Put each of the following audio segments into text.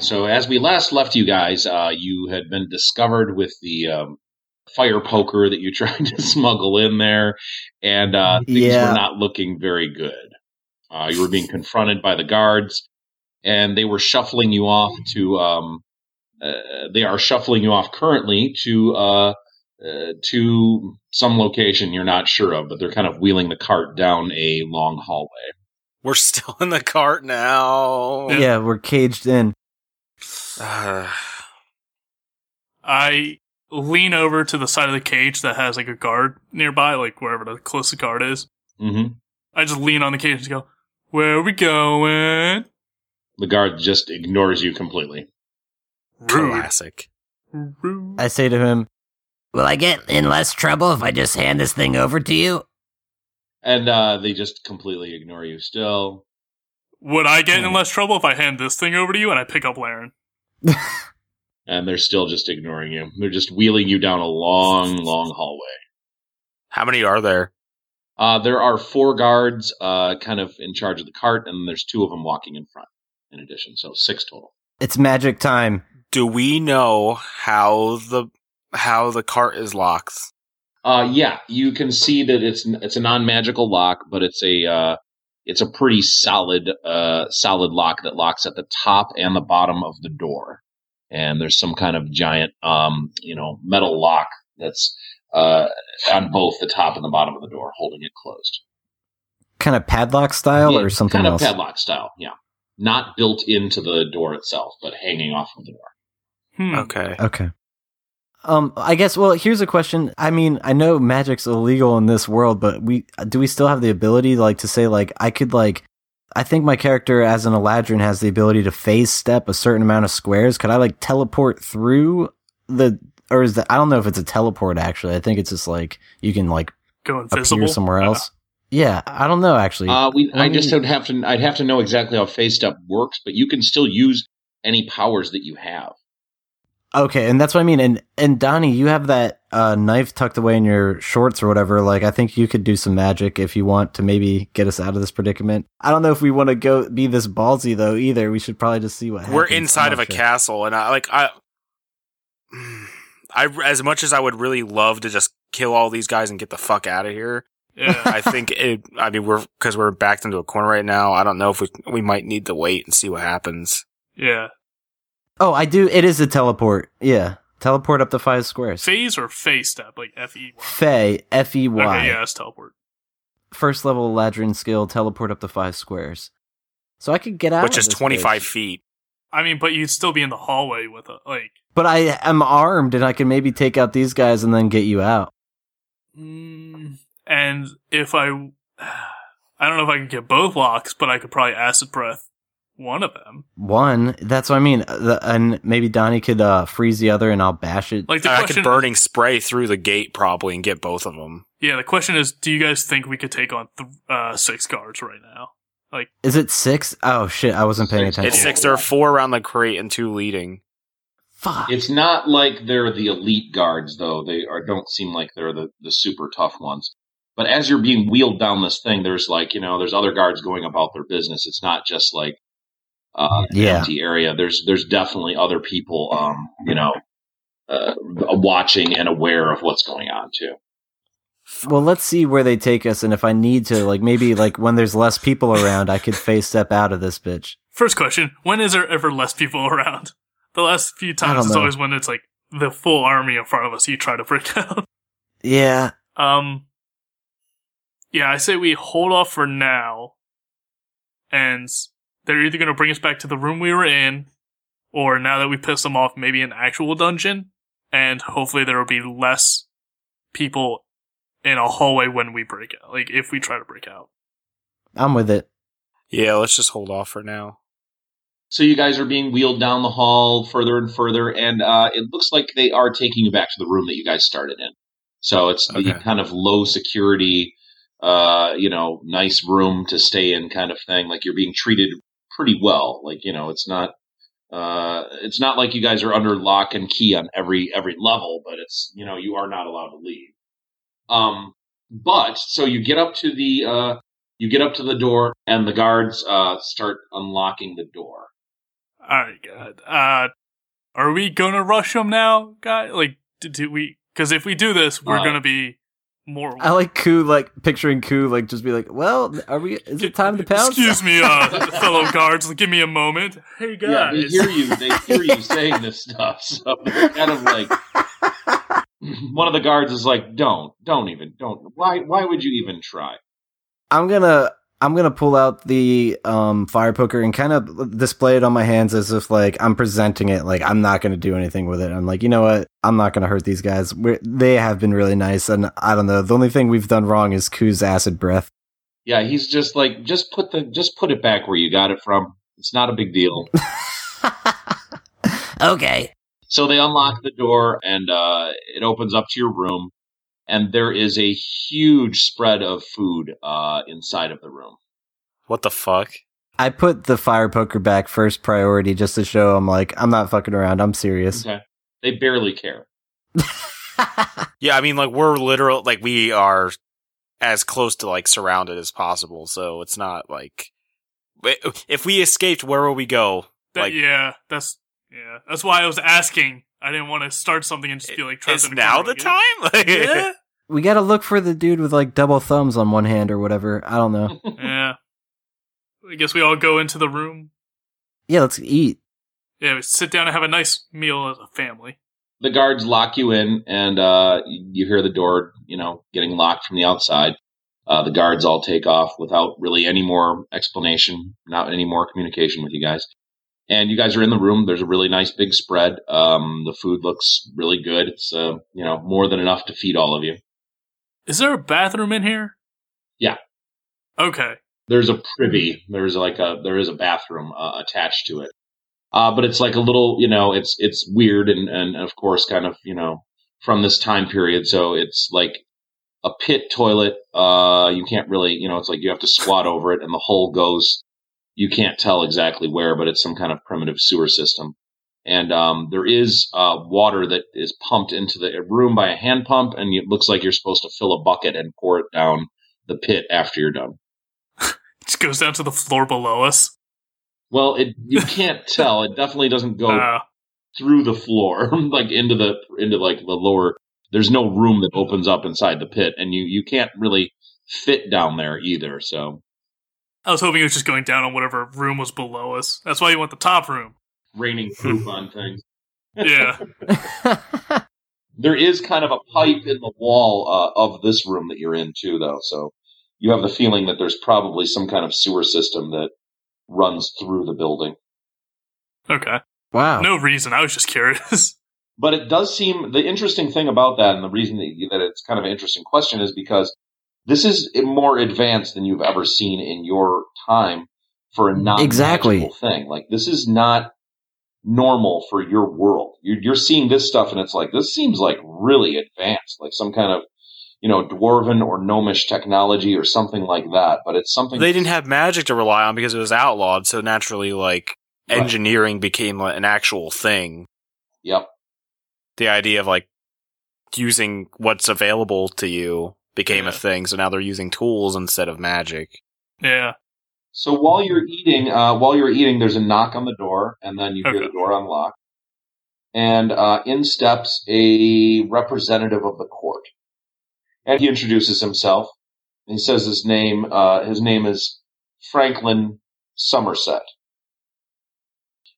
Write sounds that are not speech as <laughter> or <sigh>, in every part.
right. So as we last left you guys, uh, you had been discovered with the um, fire poker that you <laughs> tried to smuggle in there, and uh, things Yeah. were not looking very good. Uh, you were being confronted by the guards, and they were shuffling you off to. Um, uh, they are shuffling you off currently to uh, uh, to some location you're not sure of, but they're kind of wheeling the cart down a long hallway. We're still in the cart now. Yeah, we're caged in. Uh, <sighs> I lean over to the side of the cage that has like a guard nearby, like wherever the closest guard is. hmm I just lean on the cage and go, "Where are we going?" The guard just ignores you completely. Rude. classic. Rude. I say to him, Will I get in less trouble if I just hand this thing over to you? And uh, they just completely ignore you still. Would I get Hmm. in less trouble if I hand this thing over to you and I pick up Laren? <laughs> And they're still just ignoring you. They're just wheeling you down a long, long hallway. How many are there? Uh, there are four guards uh, kind of in charge of the cart, and there's two of them walking in front in addition. So six total. It's magic time. Do we know how the how the cart is locked? Uh, yeah, you can see that it's it's a non magical lock, but it's a uh, it's a pretty solid uh, solid lock that locks at the top and the bottom of the door. And there's some kind of giant um, you know metal lock that's uh, on both the top and the bottom of the door, holding it closed. Kind of padlock style Yeah, or something kind else? of padlock style, yeah. Not built into the door itself, but hanging off of the door. Hmm. Okay. Okay. Um, I guess. Well, here's a question. I mean, I know magic's illegal in this world, but we do we still have the ability, like, to say, like, I could, like, I think my character as an Eladrin has the ability to phase step a certain amount of squares. Could I like teleport through the, or is that? I don't know if it's a teleport. Actually, I think it's just like you can like Go invisible. appear somewhere Uh, else. Yeah, I don't know actually. Uh, we, I Let just me- would have to. I'd have to know exactly how phase step works, but you can still use any powers that you have. Okay, and that's what I mean. And and Donnie, you have that uh, knife tucked away in your shorts or whatever. Like, I think you could do some magic if you want to maybe get us out of this predicament. I don't know if we want to go be this ballsy though. Either we should probably just see what happens. We're I'm inside of a sure. castle, and I like I. I as much as I would really love to just kill all these guys and get the fuck out of here. Yeah. I think <laughs> it. I mean, we're because we're backed into a corner right now. I don't know if we we might need to wait and see what happens. yeah. Oh, I do. It is a teleport. Yeah, teleport up to five squares. Phase or phase step, like F E Y. Fey F E Y. Okay, yeah, it's teleport. First level Ladrin skill. Teleport up to five squares. So I could get out, which of is this twenty five bitch. feet. I mean, but you'd still be in the hallway with a like. But I am armed, and I can maybe take out these guys and then get you out. Mm, and if I, <sighs> I don't know if I can get both locks, but I could probably acid breath one of them. One, that's what I mean. The, and maybe Donnie could uh, freeze the other, and I'll bash it. Like the I question, could burning spray through the gate probably and get both of them. yeah. The question is, do you guys think we could take on th- uh, six guards right now? Like, is it six? Oh shit, I wasn't paying attention. It's six. There are four around the crate and two leading. Fuck. It's not like they're the elite guards, though. They are don't seem like they're the, the super tough ones. But as you're being wheeled down this thing, there's like you know, there's other guards going about their business. It's not just like uh, Yeah. empty area. There's there's definitely other people, um, you know, uh, watching and aware of what's going on too. Well, let's see where they take us, and if I need to, like maybe like when there's less people around, I could face step out of this bitch. First question: When is there ever less people around? The last few times it's know. always when it's like the full army in front of us. You try to break <laughs> out. Yeah, Um, yeah, I say we hold off for now, and they're either going to bring us back to the room we were in, or now that we pissed them off, maybe an actual dungeon, and hopefully there will be less people in a hallway when we break out. Like if we try to break out. I'm with it. Yeah, let's just hold off for now. So you guys are being wheeled down the hall further and further, and uh, it looks like they are taking you back to the room that you guys started in. So it's the Okay. kind of low security, uh, you know, nice room to stay in kind of thing. Like you're being treated pretty well. Like you know, it's not, uh, it's not like you guys are under lock and key on every every level, but it's you know you are not allowed to leave. Um, but so you get up to the uh, you get up to the door, and the guards uh, start unlocking the door. All right, good. Uh, are we gonna rush them now, guy? Like, do, do we? Because if we do this, we're Uh, gonna be more. I like Koo, like picturing Koo, like just be like, "Well, are we? Is it time to pounce?" Excuse me, uh, <laughs> fellow guards. Give me a moment. Hey, guys. Yeah, they hear you. They hear you saying this stuff, so they're kind of like. <laughs> One of the guards is like, "Don't, don't even, don't. Why, why would you even try?" I'm gonna I'm gonna pull out the um fire poker and kind of display it on my hands as if like I'm presenting it like I'm not gonna do anything with it. I'm like, you know what? I'm not gonna hurt these guys. We're, they have been really nice, and I don't know. The only thing we've done wrong is Koo's acid breath. Yeah, he's just like, just put the, just put it back where you got it from. It's not a big deal. <laughs> Okay. So they unlock the door and uh, it opens up to your room, and there is a huge spread of food uh, inside of the room. What the fuck? I put the fire poker back first priority just to show I'm like I'm not fucking around. I'm serious. Okay. They barely care. <laughs> Yeah, I mean, like we're literal, like we are as close to like surrounded as possible. So it's not like if we escaped, where will we go? That- like yeah, that's yeah. That's why I was asking. I didn't want to start something and just be like, trapped is now the again. time? Like, <laughs> Yeah, We gotta look for the dude with like double thumbs on one hand or whatever. I don't know. <laughs> yeah. I guess we all go into the room. Yeah, let's eat. Yeah, we sit down and have a nice meal as a family. The guards lock you in, and uh, you hear the door, you know, getting locked from the outside. Uh, the guards all take off without really any more explanation, not any more communication with you guys. And you guys are in the room. There's a really nice big spread. Um, the food looks really good. It's uh, you know more than enough to feed all of you. Is there a bathroom in here? Yeah. Okay. there's a privy. There's like a there is a bathroom uh, attached to it, uh, but it's like a little you know it's it's weird and and of course kind of you know from this time period. So it's like a pit toilet. Uh, you can't really you know it's like you have to squat over it, and the hole goes. You can't tell exactly where, but it's some kind of primitive sewer system. And um, there is uh, water that is pumped into the room by a hand pump, and it looks like you're supposed to fill a bucket and pour it down the pit after you're done. <laughs> Just goes down to the floor below us. Well, it you can't <laughs> tell. It definitely doesn't go Uh, through the floor, <laughs> like into the into like the lower. There's no room that opens up inside the pit, and you you can't really fit down there either. So I was hoping it was just going down on whatever room was below us. That's why you want the top room. Raining poop on <laughs> things. Yeah. <laughs> There is kind of a pipe in the wall uh, of this room that you're in too, though. So you have the feeling that there's probably some kind of sewer system that runs through the building. Okay. wow. No reason. I was just curious. <laughs> But it does seem the interesting thing about that, and the reason that, that it's kind of an interesting question is because this is more advanced than you've ever seen in your time for a non Exactly. thing. Like this is not normal for your world. You're, you're seeing this stuff, and it's like this seems like really advanced, like some kind of you know dwarven or gnomish technology or something like that. But it's something they didn't have magic to rely on because it was outlawed. So naturally, like Right. engineering became an actual thing. Yep. The idea of like using what's available to you became Yeah. a thing. So now they're using tools instead of magic. yeah. So while you're eating, uh, while you're eating, there's a knock on the door, and then you hear the door unlock, and uh, in steps a representative of the court, and he introduces himself. He says his name. Uh, his name is Franklin Somerset,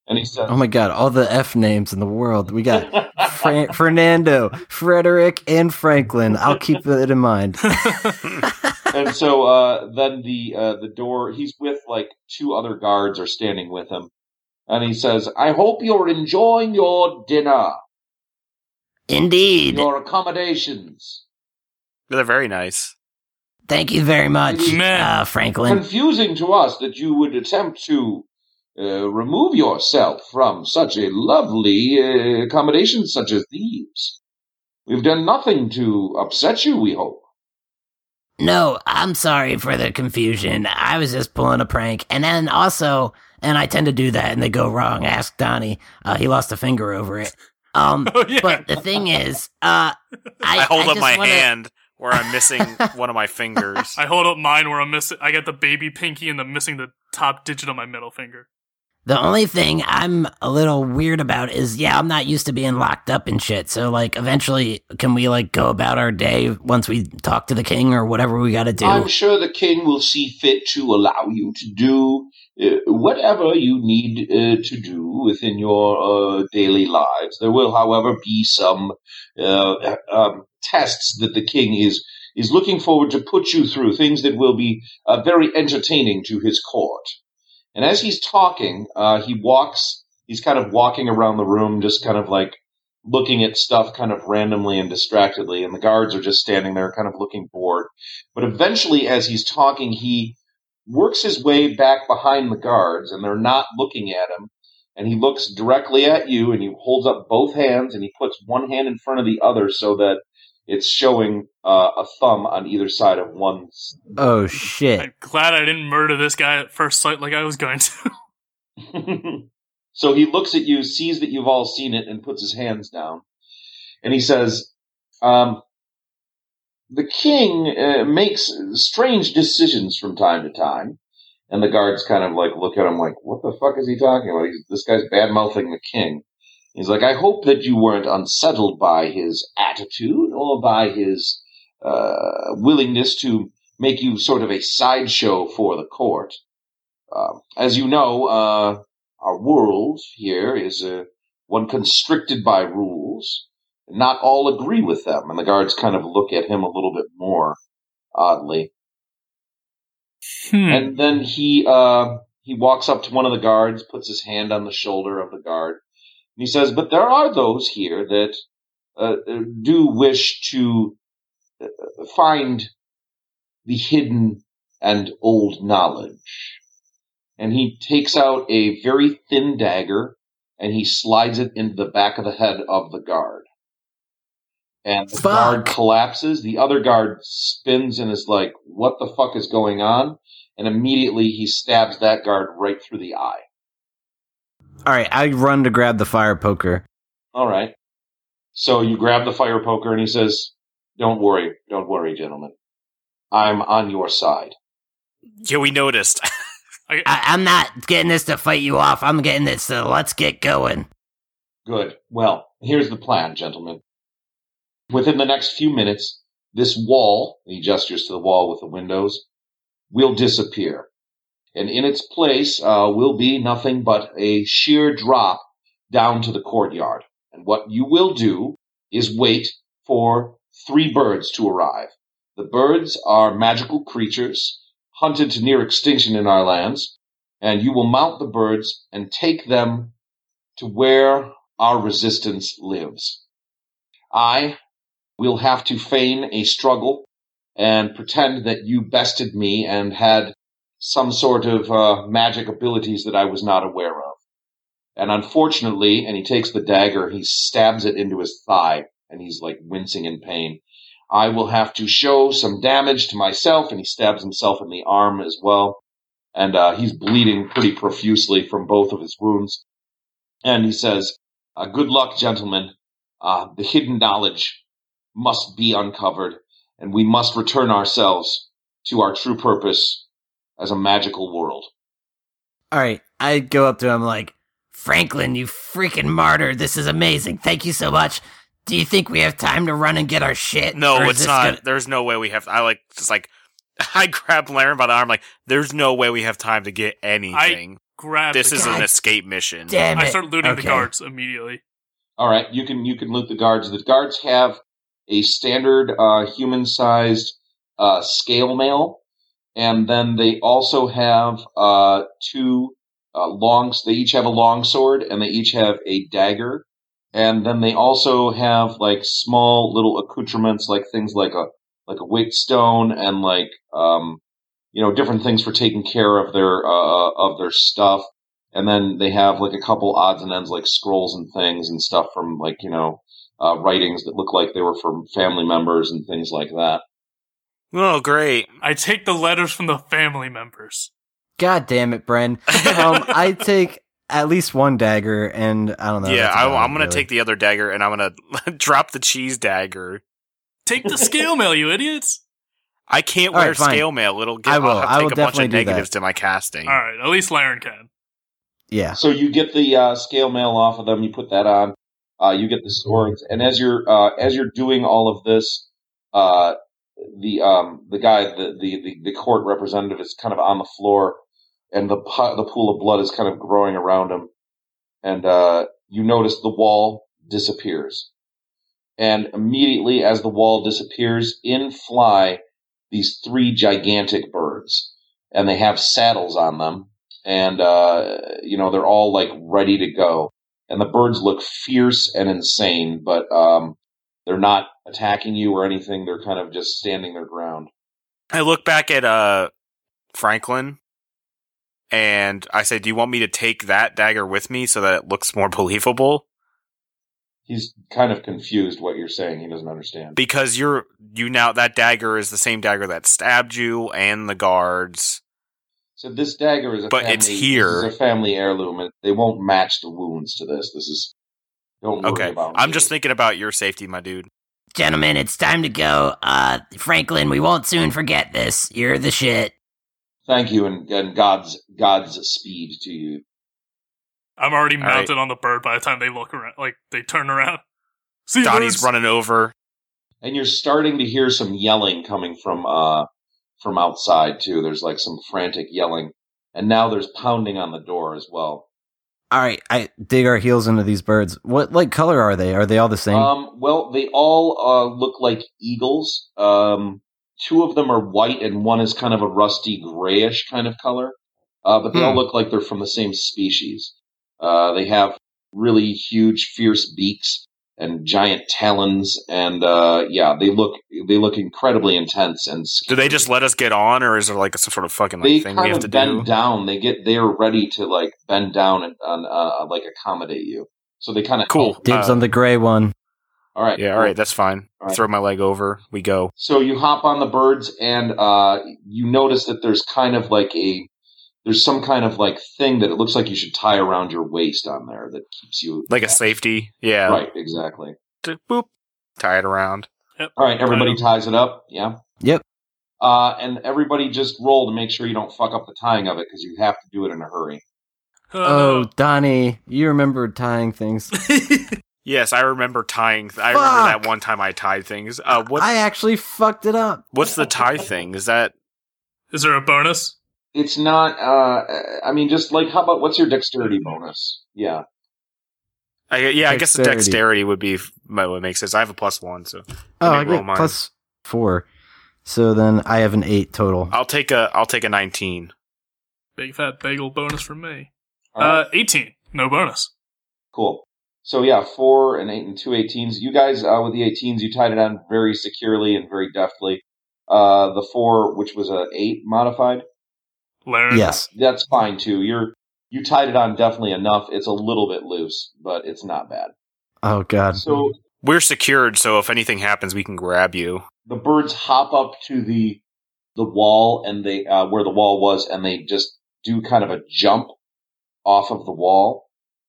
and he says, Oh my god, all the F names in the world. We got Fra- <laughs> Fernando, Frederick, and Franklin. I'll keep it in mind. <laughs> and so uh, then the uh, the door. He's with like two other guards are standing with him, and he says, "I hope you're enjoying your dinner, Indeed. your accommodations." They're very nice. Thank you very much, uh, Franklin. Confusing to us that you would attempt to uh, remove yourself from such a lovely uh, accommodation such as these. We've done nothing to upset you. We hope. No, I'm sorry for the confusion. I was just pulling a prank. And then also, and I tend to do that and they go wrong. Ask Donnie. Uh, he lost a finger over it. Um, <laughs> Oh, yeah. but the thing is, uh, <laughs> I, I, hold up just my wanna- hand where I'm missing <laughs> one of my fingers. I hold up mine where I'm missing. I got the baby pinky and I'm missing the top digit on my middle finger. The only thing I'm a little weird about is, yeah, I'm not used to being locked up and shit. So, like, eventually, can we, like, go about our day once we talk to the king or whatever we gotta do? I'm sure the king will see fit to allow you to do uh, whatever you need uh, to do within your uh, daily lives. There will, however, be some uh, um, tests that the king is is looking forward to put you through, things that will be uh, very entertaining to his court. And as he's talking, uh, he walks. He's kind of walking around the room, just kind of like looking at stuff kind of randomly and distractedly, and the guards are just standing there kind of looking bored. But eventually, as he's talking, he works his way back behind the guards, and they're not looking at him. And he looks directly at you, and he holds up both hands, and he puts one hand in front of the other so that it's showing uh, a thumb on either side of one. Oh shit! I'm glad I didn't murder this guy at first sight like I was going to. <laughs> <laughs> so he looks at you, sees that you've all seen it, and puts his hands down. And he says, um, The king uh, makes strange decisions from time to time. And the guards kind of like look at him like, What the fuck is he talking about? He's, this guy's bad mouthing the king. He's like, I hope that you weren't unsettled by his attitude or by his uh, willingness to make you sort of a sideshow for the court. Uh, as you know, uh, our world here is uh, one constricted by rules. Not all agree with them, and the guards kind of look at him a little bit more oddly. Hmm. And then he uh, he walks up to one of the guards, puts his hand on the shoulder of the guard, he says, "But there are those here that uh, do wish to uh, find the hidden and old knowledge." And he takes out a very thin dagger and he slides it into the back of the head of the guard. And the Fuck. guard collapses. The other guard spins and is like, "What the fuck is going on?" And immediately he stabs that guard right through the eye. All right, I run to grab the fire poker. All right. So you grab the fire poker and he says, Don't worry, don't worry, gentlemen. I'm on your side. Yeah, we noticed. <laughs> I, I'm not getting this to fight you off. I'm getting this, so let's get going. Good. Well, here's the plan, gentlemen. Within the next few minutes, this wall, he gestures to the wall with the windows, will disappear. And in its place uh, will be nothing but a sheer drop down to the courtyard. And what you will do is wait for three birds to arrive. The birds are magical creatures hunted to near extinction in our lands, and you will mount the birds and take them to where our resistance lives. I will have to feign a struggle and pretend that you bested me and had some sort of uh, magic abilities that I was not aware of. And unfortunately, and he takes the dagger, he stabs it into his thigh, and he's like wincing in pain. I will have to show some damage to myself, and he stabs himself in the arm as well. And uh, he's bleeding pretty profusely from both of his wounds. And he says, uh, Good luck, gentlemen. Uh, the hidden knowledge must be uncovered, and we must return ourselves to our true purpose as a magical world. All right, I go up to him like, Franklin, you freaking martyr. This is amazing. Thank you so much. Do you think we have time to run and get our shit? no, it's not. gonna- There's no way we have. I like just like <laughs> I grab Laren by the arm. Like, there's no way we have time to get anything. Grab this the is guy. an escape mission. Damn it. I start looting the guards immediately. All right, you can you can loot the guards. The guards have a standard uh, human-sized uh, scale mail, and then they also have uh, two uh, longs. They each have a long sword, and they each have a dagger, and then they also have like small little accoutrements, like things like a like a weight stone and like um, you know different things for taking care of their uh, of their stuff and then they have like a couple odds and ends like scrolls and things and stuff from like you know uh, writings that look like they were from family members and things like that. Oh, great. I take the letters from the family members. "God damn it, Bren." um, <laughs> I take at least one dagger, and I don't know. yeah, I, I'm gonna really. take the other dagger and I'm gonna <laughs> drop the cheese dagger. Take the scale mail, you idiots! I can't All wear right, scale mail. It'll get. I will. I'll have to I take will a bunch definitely of do that. negatives to my casting. All right, at least Laren can. Yeah. So you get the uh, scale mail off of them. You put that on. Uh, you get the swords, and as you're uh, as you're doing all of this, uh, the um, the guy, the, the the the court representative, is kind of on the floor, and the the pool of blood is kind of growing around him, and uh, you notice the wall disappears, and immediately as the wall disappears, in fly these three gigantic birds, and they have saddles on them, and uh, you know they're all like ready to go. And the birds look fierce and insane, but um, they're not attacking you or anything. They're kind of just standing their ground. I look back at uh Franklin and I say, "Do you want me to take that dagger with me so that it looks more <laughs> believable?" He's kind of confused what you're saying. He doesn't understand. Because you're you now that dagger is the same dagger that stabbed you and the guards. So this dagger is a But family, it's here. This is a family heirloom, and they won't match the wounds to this. This is don't worry Okay. about. I'm me. just thinking about your safety, my dude. Gentlemen, it's time to go. Uh, Franklin, we won't soon forget this. You're the shit. Thank you, and, and God's God's speed to you. I'm already All right. mounted on the bird by the time they look around, like they turn around. <laughs> See, Donnie's birds? running over. and you're starting to hear some yelling coming from uh from outside too. There's like some frantic yelling, and now there's pounding on the door as well. All right, I dig our heels into these birds. What like color are they? Are they all the same? Um, well, they all uh, look like eagles. Um, two of them are white, and one is kind of a rusty grayish kind of color. Uh, but they all Hmm. look like they're from the same species. Uh, they have really huge, fierce beaks and giant talons, and uh, yeah, they look they look incredibly intense and. Scary. Do they just let us get on, or is there like some sort of fucking they like thing we kind have of to bend do? down. They get they're ready to like bend down and and, uh, like accommodate you. So they kind of Cool. Dibs Uh, on the gray one. All right, Yeah, all cool. right, that's fine. All right. Throw my leg over. We go. So you hop on the birds, and uh, you notice that there's kind of like a there's some kind of like thing that it looks like you should tie around your waist on there that keeps you Like a safety. Yeah. Right, exactly. T- Boop. Tie it around. All right, everybody ties it up. Yeah. Yep. Uh, and everybody just roll to make sure you don't fuck up the tying of it because you have to do it in a hurry. Oh, Donnie, you remember tying things. <laughs> Yes, I remember tying. I remember that one time I tied things. Uh, what? I actually fucked it up. what's the tie thing? Is that Is there a bonus? It's not. Uh, I mean, just like how about what's your dexterity bonus? Yeah. I, yeah, I guess the Dexterity. dexterity would be f- what makes sense. I have a plus one, so Oh, me I roll get mine. plus four. So then I have an eight total. I'll take a I'll take a nineteen. Big fat bagel bonus from me. All right. Uh, 18. No bonus. Cool. So yeah, four and eight and two 18s. You guys uh, with the 18s, you tied it on very securely and very deftly. Uh, the four, which was a eight modified, Learn. Yes. that's fine too. You're you tied it on definitely enough. It's a little bit loose, but it's not bad. Oh god. So We're secured, so if anything happens, we can grab you. the birds hop up to the the wall and they uh, where the wall was, and they just do kind of a jump off of the wall,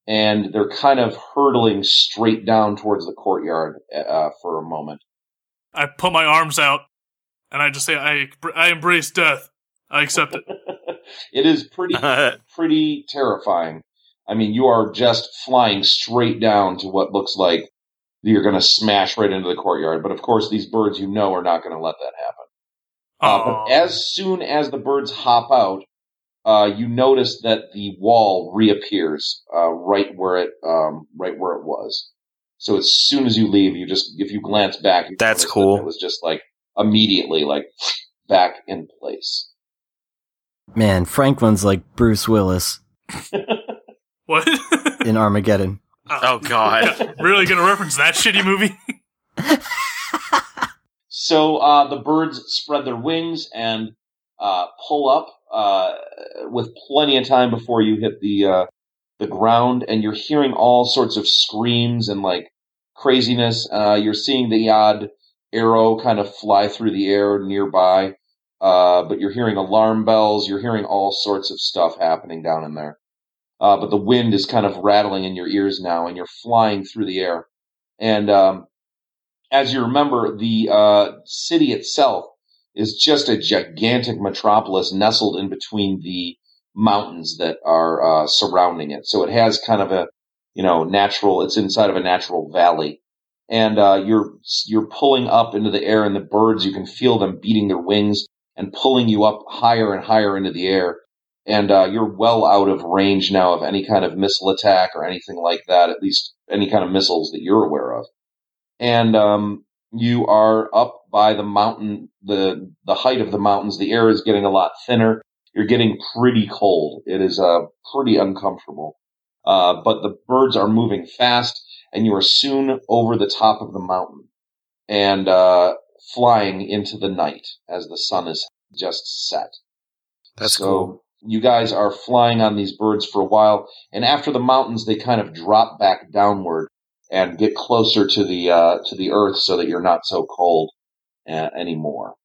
and they're kind of hurtling straight down towards the courtyard uh, for a moment. I put my arms out and I just say, I, I embrace death. I accept it. <laughs> it is pretty <laughs> pretty terrifying. I mean, you are just flying straight down to what looks like you're going to smash right into the courtyard. But of course, these birds, you know, are not going to let that happen. Uh, but as soon as the birds hop out, uh, you notice that the wall reappears uh, right where it um, right where it was. So as soon as you leave, you just if you glance back, you That's notice that cool. It was just like immediately like <sniffs> back in place. Man, Franklin's like Bruce Willis <laughs> what? in Armageddon. oh god. <laughs> really gonna reference that shitty movie? <laughs> So uh, the birds spread their wings and uh, pull up uh, with plenty of time before you hit the uh, the ground, and you're hearing all sorts of screams and like craziness. Uh, you're seeing the odd arrow kind of fly through the air nearby, uh, but you're hearing alarm bells. You're hearing all sorts of stuff happening down in there. Uh, but the wind is kind of rattling in your ears now, and you're flying through the air. And um, as you remember, the uh, city itself is just a gigantic metropolis nestled in between the mountains that are uh, surrounding it. So it has kind of a you know natural. It's inside of a natural valley, and uh, you're you're pulling up into the air, and the birds you can feel them beating their wings and pulling you up higher and higher into the air. And uh, you're well out of range now of any kind of missile attack or anything like that. At least any kind of missiles that you're aware of. And um, you are up by the mountain, the the height of the mountains. The air is getting a lot thinner. You're getting pretty cold. It is uh, pretty uncomfortable. Uh, but the birds are moving fast, and you are soon over the top of the mountain and uh, flying into the night as the sun is just set. That's so cool. You guys are flying on these birds for a while, and after the mountains, they kind of drop back downward and get closer to the uh, to the earth, so that you're not so cold uh, anymore.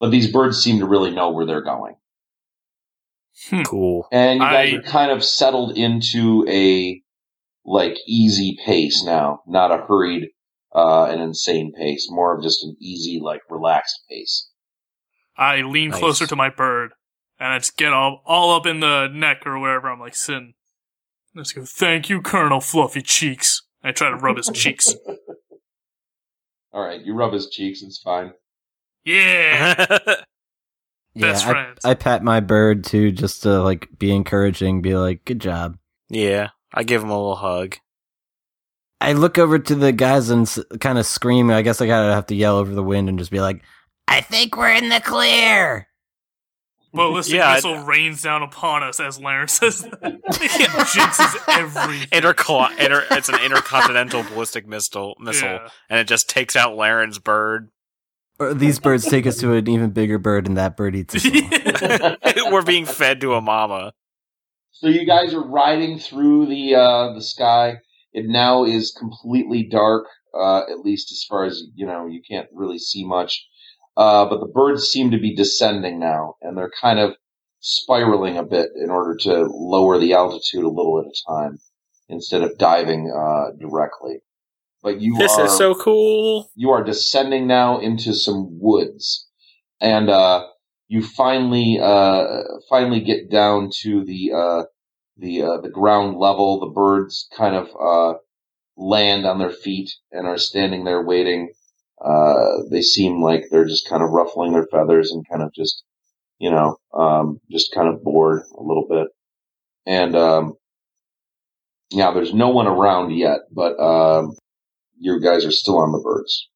But these birds seem to really know where they're going, Cool. and you guys I- are kind of settled into a like easy pace now, not a hurried, uh, an insane pace, more of just an easy, like relaxed pace. I lean Nice. closer to my bird and I just get all, all up in the neck or wherever I'm like sitting. Let's go, thank you, Colonel Fluffy Cheeks. I try to rub his cheeks. <laughs> All right, you rub his cheeks; it's fine. Yeah! <laughs> Yeah, Best I, friends. I pat my bird too, just to like be encouraging, be like, "Good job." yeah, I give him a little hug. I look over to the guys and kind of scream. I guess I gotta have to yell over the wind and just be like, I think we're in the clear. Ballistic Yeah, I- missile rains down upon us as Laren says that. <laughs> It jinxes everything. Intercol- inter- it's an intercontinental ballistic missile, missile, Yeah. and it just takes out Laren's bird. or "These birds take us to an even bigger bird, and that bird eats us all." <laughs> <laughs> We're being fed to a mama. So you guys are riding through the uh, the sky. It now is completely dark, uh, at least as far as you know. You can't really see much, uh, but the birds seem to be descending now, and they're kind of spiraling a bit in order to lower the altitude a little at a time instead of diving uh, directly. But you This are is so cool. you are descending now into some woods, and uh, you finally uh, finally get down to the uh, the uh, the ground level. The birds kind of uh, land on their feet and are standing there waiting. Uh, they seem like they're just kind of ruffling their feathers and kind of just you know um, just kind of bored a little bit. And um, yeah, there's no one around yet, but um, you guys are still on the birds.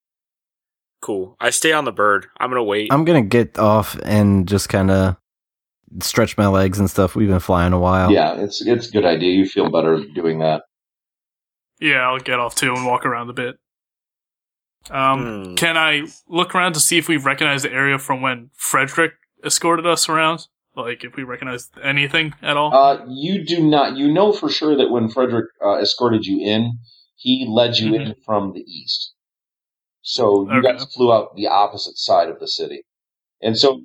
Cool. I stay on the bird. I'm gonna wait. I'm gonna get off and just kind of stretch my legs and stuff. We've been flying a while. Yeah, it's it's a good idea. You feel better doing that. Yeah, I'll get off too and walk around a bit. Um, Hmm. Can I look around to see if we recognize the area from when Frederick escorted us around? Like, if we recognize anything at all? Uh, you do not. You know for sure that when Frederick uh, escorted you in, he led you in from the east. So you Okay. guys flew out the opposite side of the city, and so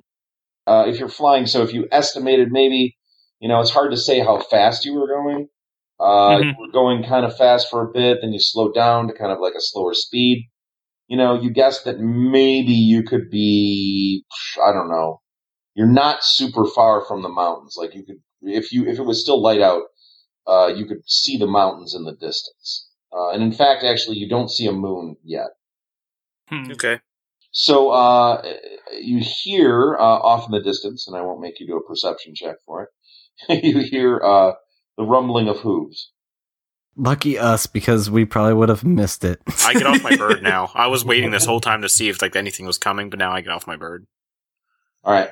uh, if you're flying, so if you estimated maybe, you know, it's hard to say how fast you were going. Uh, Mhm. You were going kind of fast for a bit, then you slowed down to kind of like a slower speed. You know, you guessed that maybe you could be, I don't know, you're not super far from the mountains. Like you could, if you if it was still light out, uh, you could see the mountains in the distance. Uh, and in fact, actually, you don't see a moon yet. Hmm. okay. So uh, you hear uh, off in the distance, and I won't make you do a perception check for it. <laughs> you hear uh, the rumbling of hooves. Lucky us because we probably would have missed it. I get off my bird <laughs> now. I was waiting this whole time to see if like anything was coming, but now I get off my bird. All right,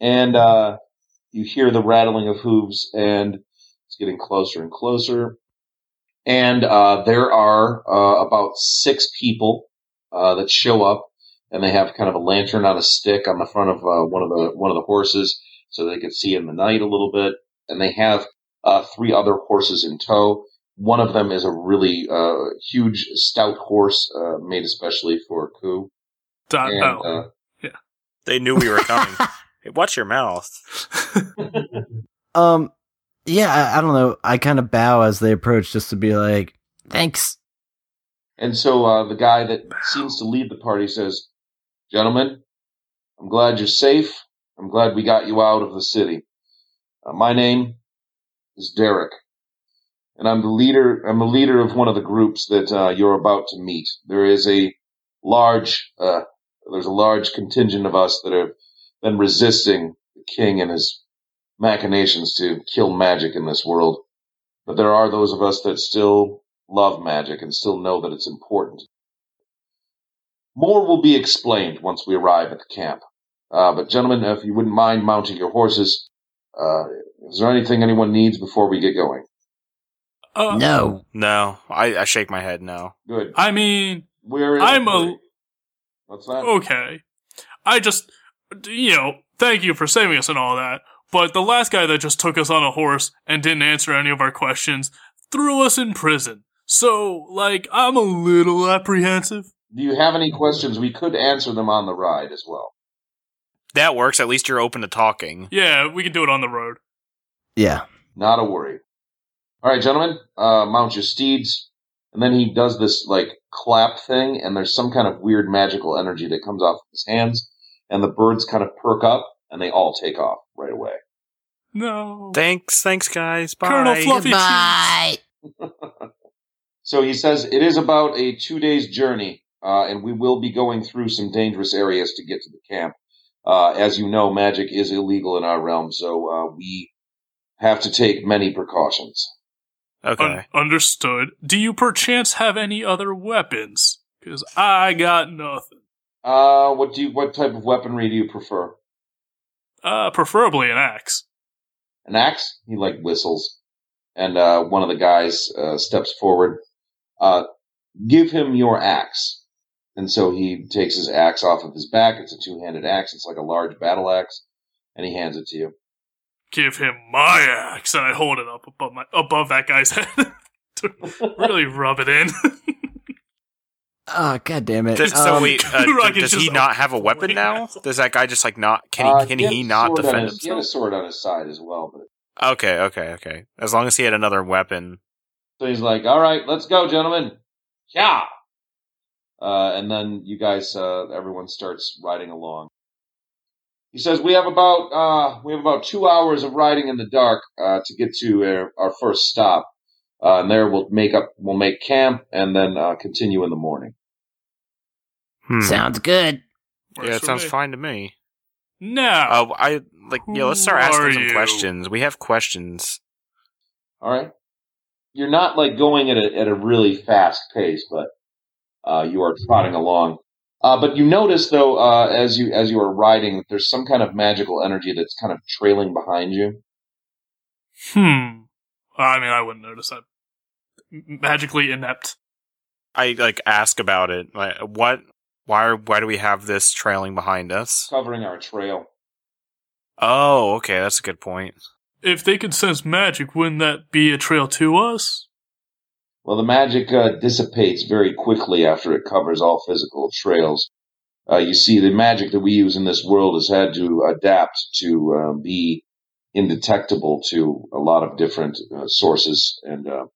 and uh, you hear the rattling of hooves, and it's getting closer and closer. And uh, there are uh, about six people uh, that show up, and they have kind of a lantern on a stick on the front of uh, one of the one of the horses, so they can see in the night a little bit. And they have uh, three other horses in tow. One of them is a really uh, huge, stout horse uh, made especially for Koo. Dot, And, oh. uh, They knew we were <laughs> coming. hey, watch your mouth. <laughs> Um, yeah, I, I don't know. I kind of bow as they approach, just to be like, "Thanks." And so uh, the guy that seems to lead the party says, Gentlemen, I'm glad you're safe. I'm glad we got you out of the city. Uh, my name is Derek, and I'm the leader. I'm the leader of one of the groups that uh, you're about to meet. There is a large, uh, there's a large contingent of us that have been resisting the king and his machinations to kill magic in this world. But there are those of us that still love magic and still know that it's important. More will be explained once we arrive at the camp. Uh, but gentlemen, if you wouldn't mind mounting your horses, uh, is there anything anyone needs before we get going? Uh, No. No, I, I shake my head. No. Good. I mean, We're I'm a- hurry. What's that? okay. I just, you know, thank you for saving us and all that. But the last guy that just took us on a horse and didn't answer any of our questions threw us in prison. So, like, I'm a little apprehensive. Do you have any questions? We could answer them on the ride as well. That works. At least you're open to talking. Yeah, we can do it on the road. Yeah. Not a worry. All right, gentlemen, uh, mount your steeds. And then he does this like clap thing, and there's some kind of weird magical energy that comes off of his hands, and the birds kind of perk up, and they all take off right away. No. Thanks, thanks, guys. Bye. Colonel Fluffy Goodbye. <laughs> So he says it is about a two days journey, uh, and we will be going through some dangerous areas to get to the camp. Uh, as you know, magic is illegal in our realm, so uh, we have to take many precautions. Okay. Un- understood. Do you perchance have any other weapons? Because I got nothing. Uh, what do you? What type of weaponry do you prefer? Uh, preferably an axe. An axe? He like whistles, and uh, one of the guys uh, steps forward. Uh, give him your axe. And so he takes his axe off of his back. It's a two-handed axe. It's like a large battle axe, and he hands it to you. Give him my axe, and I hold it up above my above that guy's head <laughs> to really rub it in. <laughs> Oh, god damn it. Does- so Um, wait, uh, <laughs> does he not have a weapon now? Does that guy just like not? Can Uh, he? Can had he a not defend his- He had a sword on his side as well, but Okay, okay, okay. As long as he had another weapon. So he's like, "All right, let's go, gentlemen." Yeah. Uh, and then you guys, uh, everyone starts riding along. He says, "We have about uh, we have about two hours of riding in the dark uh, to get to our, our first stop, uh, and there we'll make up we'll make camp and then uh, continue in the morning." Hmm. Sounds good. yeah, it sounds fine to me. No, I like. Yeah, let's start asking some you? questions. We have questions. All right. You're not like going at a at a really fast pace, but uh, you are trotting along. Uh, but you notice though, uh, as you as you are riding, that there's some kind of magical energy that's kind of trailing behind you. hmm. I mean, I wouldn't notice that. M- Magically inept. I like ask about it. Like, what? Why? are- Why do we have this trailing behind us? covering our trail. Oh, okay, that's a good point. If they could sense magic, wouldn't that be a trail to us? Well, the magic uh, dissipates very quickly after it covers all physical trails. Uh, you see, the magic that we use in this world has had to adapt to uh, be indetectable to a lot of different uh, sources and uh,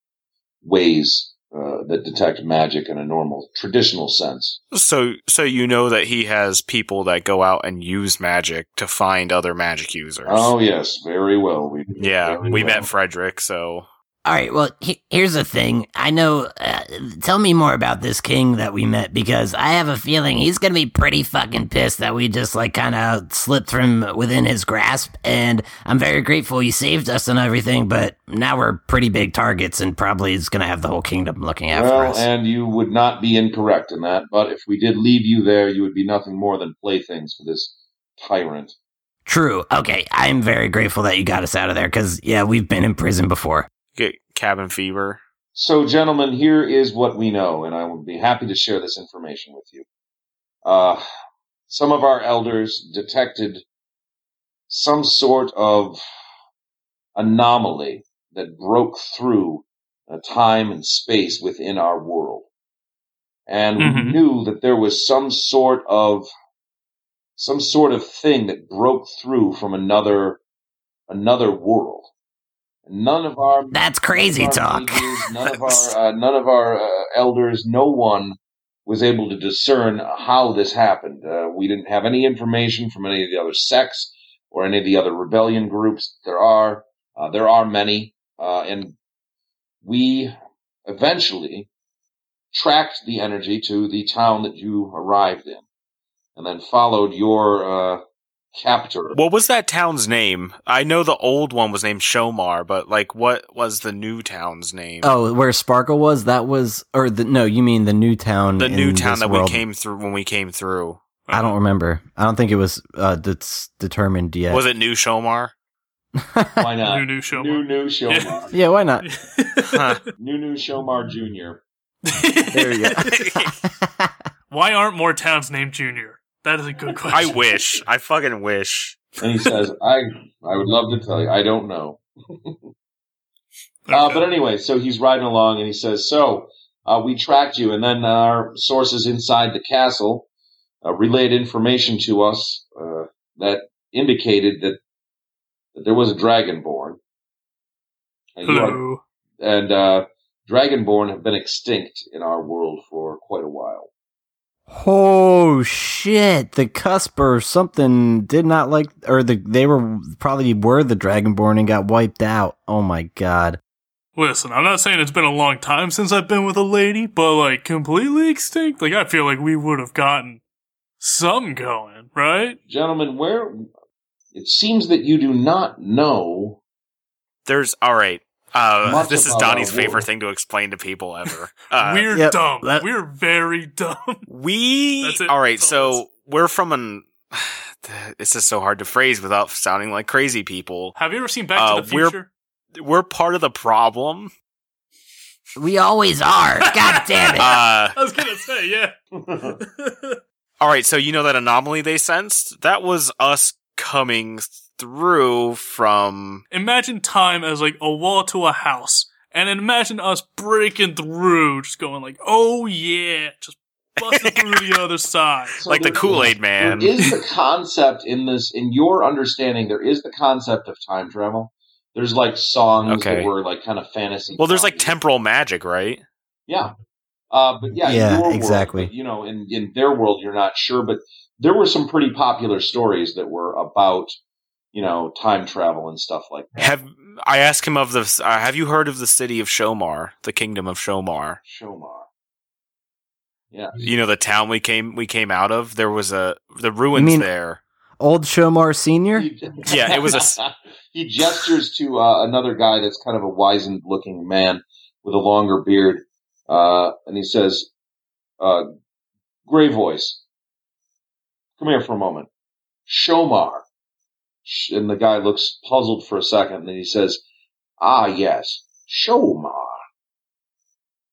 ways uh, that detect magic in a normal, traditional sense. So, so you know that he has people that go out and use magic to find other magic users. Oh, yes, very well. We, yeah, we well. met Frederick. So, All right. Well, he- here's the thing. I know. Uh, tell me more about this king that we met because I have a feeling he's gonna be pretty fucking pissed that we just like kind of slipped from within his grasp. And I'm very grateful you saved us and everything. But now we're pretty big targets, and probably is gonna have the whole kingdom looking after Well, us. and you would not be incorrect in that, but if we did leave you there, you would be nothing more than playthings for this tyrant. True. Okay. I'm very grateful that you got us out of there because yeah, we've been in prison before. Get cabin fever. So, gentlemen, here is what we know, and I would be happy to share this information with you. Uh, some of our elders detected some sort of anomaly that broke through time and space within our world. And we Mhm. knew that there was some sort of some sort of thing that broke through from another another world. None of our That's crazy none our talk. <laughs> none of our uh, none of our uh, elders, no one was able to discern how this happened. Uh, we didn't have any information from any of the other sects. or any of the other rebellion groups there are. Uh, there are many, uh, and we eventually tracked the energy to the town that you arrived in, and then followed your uh, captor. What was that town's name? I know the old one was named Shomar, but like, what was the new town's name? Oh, where Sparkle was? That was, or the no, you mean the new town? the new town that world. we came through when we came through. I don't remember. I don't think it was uh, that's determined yet. Was it New Shomar? <laughs> Why not? New new show. New New Shomar. <laughs> yeah, why not? Huh. <laughs> New New Shomar Jr. There you go. Why aren't more towns named Junior? That is a good question. I wish. I fucking wish. And he says, I I would love to tell you. I don't know. <laughs> Uh, but anyway, so he's riding along and he says, So, uh, we tracked you, and then our sources inside the castle uh, relayed information to us uh, that indicated that, that there was a dragonborn. And, you are- and uh, dragonborn have been extinct in our world for quite a while. Oh shit! The cusp or something did not like, or the they were probably were the Dragonborn and got wiped out. Oh my god! Listen, I'm not saying it's been a long time since I've been with a lady, but like completely extinct. Like I feel like we would have gotten some going, right? Gentlemen, where it seems that you do not know There's all right. Uh, this is Donnie's favorite thing to explain to people ever. <laughs> Uh, We're yep, dumb. that- We're very dumb. we <laughs> That's it. all right. That's all it So we're from an. <sighs> This is so hard to phrase without sounding like crazy people. Have you ever seen Back Uh, to the we're- Future? We're part of the problem. We always are. <laughs> God damn it. Uh, I was gonna say, yeah. all right. So you know that anomaly they sensed? That was us coming through from. imagine time as like a wall to a house, and imagine us breaking through, just going like, "Oh yeah," just busting through the <laughs> other side. So Like the Kool-Aid man. There is the concept in this, in your understanding, there is the concept of time travel. There's like songs Okay. that were like kind of fantasy. Well, there's like temporal magic, right? Yeah. Uh, but yeah, Yeah, your world, exactly. but, you know, in, in their world, you're not sure, but there were some pretty popular stories that were about, you know, time travel and stuff like that. Have I asked him of the? Uh, have you heard of the city of Shomar, the kingdom of Shomar? Shomar. Yeah. You know the town we came we came out of. There was a the ruins mean- there. Old Shomar Senior. <laughs> Yeah, it was a. <laughs> he gestures to uh, another guy that's kind of a wizened looking man with a longer beard, uh, and he says, uh, "Gray voice, come here for a moment." Shomar, Sh- and the guy looks puzzled for a second, and then he says, "Ah, yes, Shomar.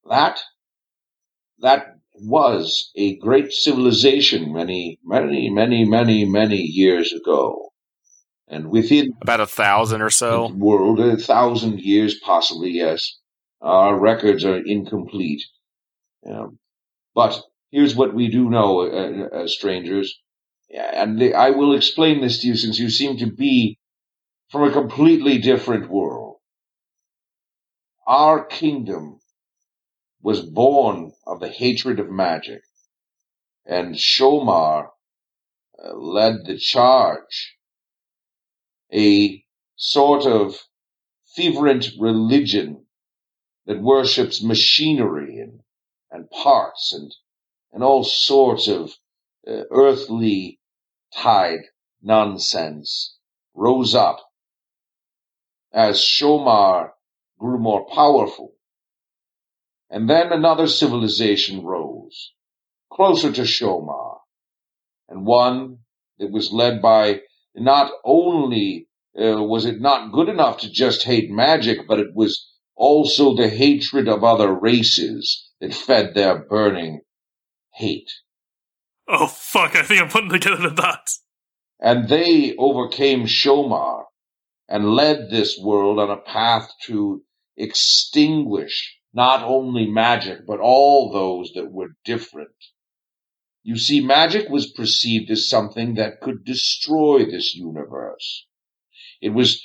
That that was a great civilization many, many, many, many, many years ago." And within about a thousand or so. world, a thousand years possibly, yes. Our records are incomplete. Um, but here's what we do know uh, as strangers. And I will explain this to you since you seem to be from a completely different world. Our kingdom was born of the hatred of magic. And Shomar uh, led the charge a sort of fervent religion that worships machinery and, and parts and, and all sorts of uh, earthly tide nonsense rose up as Shomar grew more powerful. And then another civilization rose closer to Shomar and one that was led by not only uh, was it not good enough to just hate magic, but it was also the hatred of other races that fed their burning hate. Oh fuck! I think I'm putting together the dots. And they overcame Shomar and led this world on a path to extinguish not only magic, but all those that were different. You see, magic was perceived as something that could destroy this universe. It was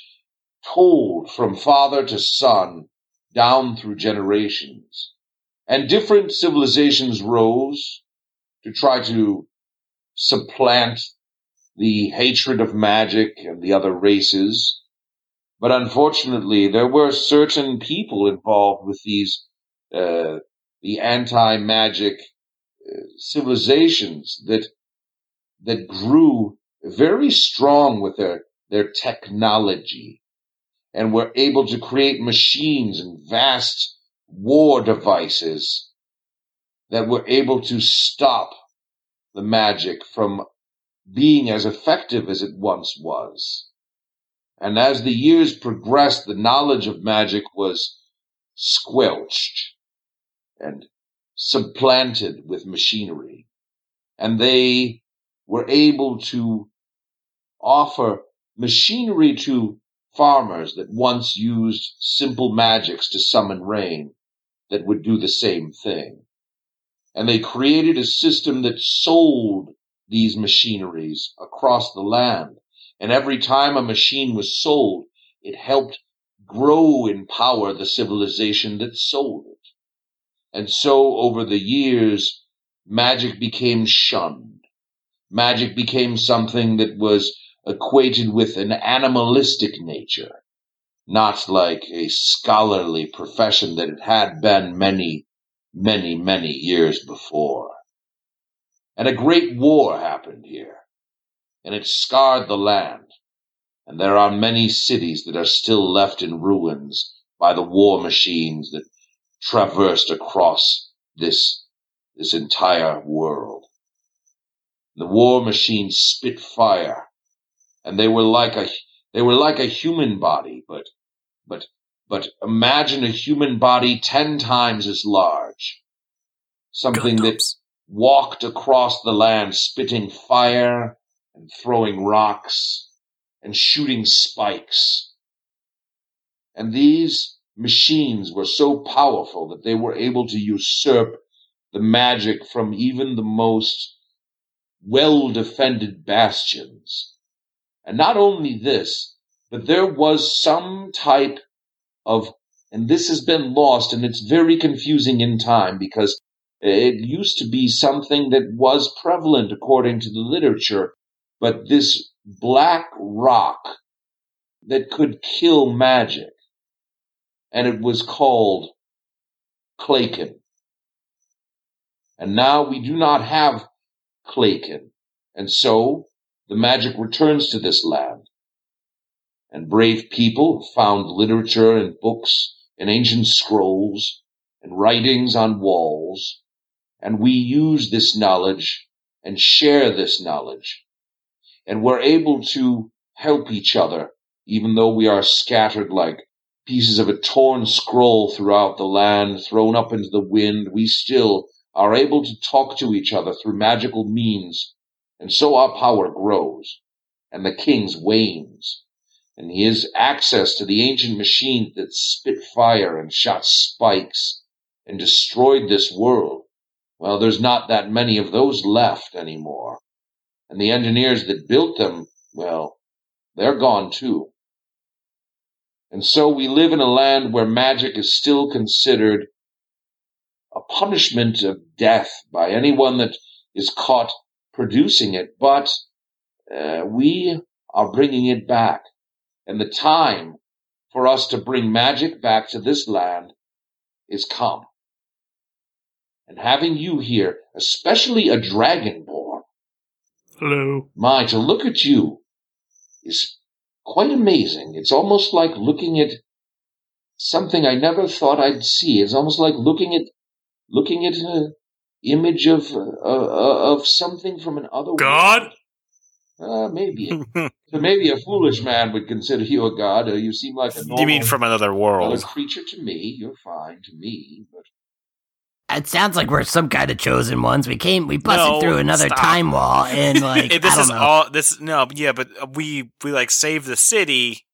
told from father to son down through generations. And different civilizations rose to try to supplant the hatred of magic and the other races. But unfortunately, there were certain people involved with these, uh, the anti-magic uh, civilizations that, that grew very strong with their, their technology and were able to create machines and vast war devices that were able to stop the magic from being as effective as it once was. And as the years progressed, the knowledge of magic was squelched and supplanted with machinery. And they were able to offer machinery to farmers that once used simple magics to summon rain that would do the same thing. And they created a system that sold these machineries across the land. And every time a machine was sold, it helped grow in power the civilization that sold it. And so over the years, magic became shunned. Magic became something that was equated with an animalistic nature, not like a scholarly profession that it had been many, many, many years before. And a great war happened here, and it scarred the land. And there are many cities that are still left in ruins by the war machines that traversed across this, this entire world. The war machines spit fire, and they were like a, they were like a human body, but, but, but imagine a human body ten times as large. Something that walked across the land spitting fire and throwing rocks and shooting spikes. And these machines were so powerful that they were able to usurp the magic from even the most well defended bastions. And not only this, but there was some type of, and this has been lost and it's very confusing in time because it used to be something that was prevalent according to the literature, but this black rock that could kill magic. And it was called Claken. And now we do not have Claken. And so the magic returns to this land. And brave people found literature and books and ancient scrolls and writings on walls. And we use this knowledge and share this knowledge. And we're able to help each other, even though we are scattered like pieces of a torn scroll throughout the land, thrown up into the wind. We still are able to talk to each other through magical means. And so our power grows and the king's wanes and his access to the ancient machine that spit fire and shot spikes and destroyed this world. Well, there's not that many of those left anymore. And the engineers that built them, well, they're gone too. And so we live in a land where magic is still considered a punishment of death by anyone that is caught producing it, but uh, we are bringing it back. And the time for us to bring magic back to this land is come. And having you here, especially a dragonborn, Hello. my, to look at you is quite amazing. It's almost like looking at something I never thought I'd see. It's almost like looking at looking at an image of uh, uh, of something from an other God? Uh, maybe <laughs> so maybe a foolish man would consider you a god. Uh, you seem like a normal you mean from another world, world? creature to me. You're fine to me, but It sounds like we're some kind of chosen ones. We came, we busted No, through another stop. time wall, and <laughs> like I this don't is know. all this no yeah but we we like save the city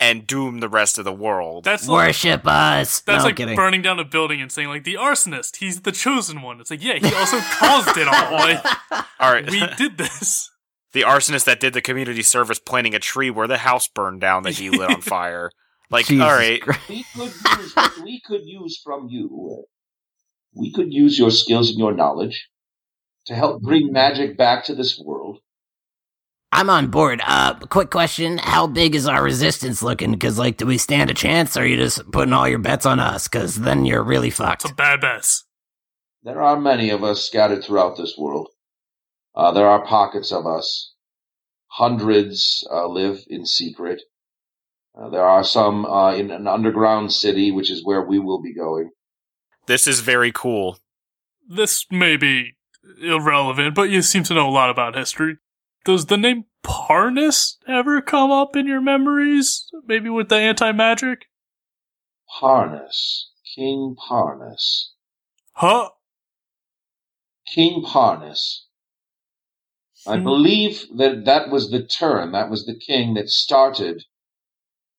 and doom the rest of the world That's like, worship us. that's No, like kidding. burning down a building and saying like the arsonist, he's the chosen one. It's like, yeah, he also caused it all. Like, <laughs> all right we <laughs> did this. The arsonist that did the community service planting a tree where the house burned down that he lit on <laughs> fire like Jesus all right we could use we could use from you. We could use your skills and your knowledge to help bring magic back to this world. I'm on board. Uh, quick question: How big is our resistance looking? Because like, do we stand a chance, or are you just putting all your bets on us? Because then you're really fucked. Some bad bets. There are many of us scattered throughout this world. Uh, there are pockets of us. Hundreds uh, live in secret. Uh, there are some uh, in an underground city, which is where we will be going. This is very cool. This may be irrelevant, but you seem to know a lot about history. Does the name Parnas ever come up in your memories? Maybe with the anti magic? Parnas. King Parnas. Huh? King Parnas. I Hmm. believe that that was the turn, that was the king that started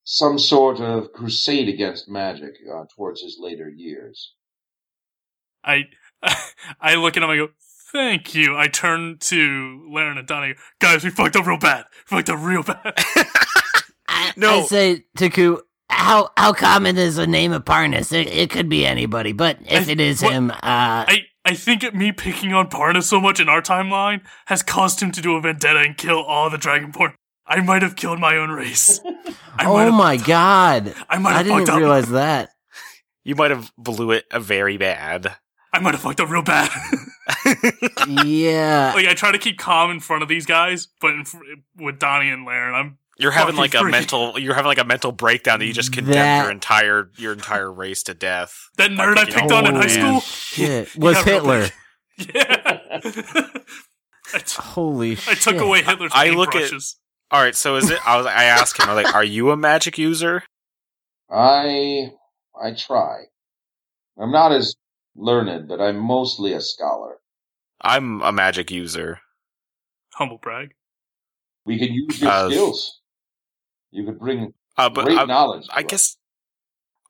some sort of crusade against magic uh, towards his later years. I <laughs> I look at him. I go, "Thank you." I turn to Laren and Donnie. Guys, we fucked up real bad. We fucked up real bad. <laughs> <laughs> I, No. I say, Taku, how how common is the name of Parnas? It, it could be anybody, but if I- it is what- him, uh, I I think me picking on Parna so much in our timeline has caused him to do a vendetta and kill all the Dragonborn. I might have killed my own race. <laughs> I oh my god! I might I have fucked didn't up. realize that. <laughs> You might have blew it a very bad. I might have fucked up real bad. <laughs> Yeah. like I try to keep calm in front of these guys, but in, fr- with Donnie and Laren, I'm You're having Fucking like a freak. mental. You're having like a mental breakdown that you just condemned That- your entire your entire race to death. that nerd I picked on on in high man. school. Shit. Was Yeah, Hitler. big. Yeah. <laughs> I, t- Holy I shit. took away Hitler's I paintbrushes. look at- All right, so is it? I was. I asked him. I was like, "Are you a magic user?" I I try. I'm not as learned, but I'm mostly a scholar. I'm a magic user. Humble brag. We could use your Uh, skills. You could bring Uh, but great I, knowledge. I guess.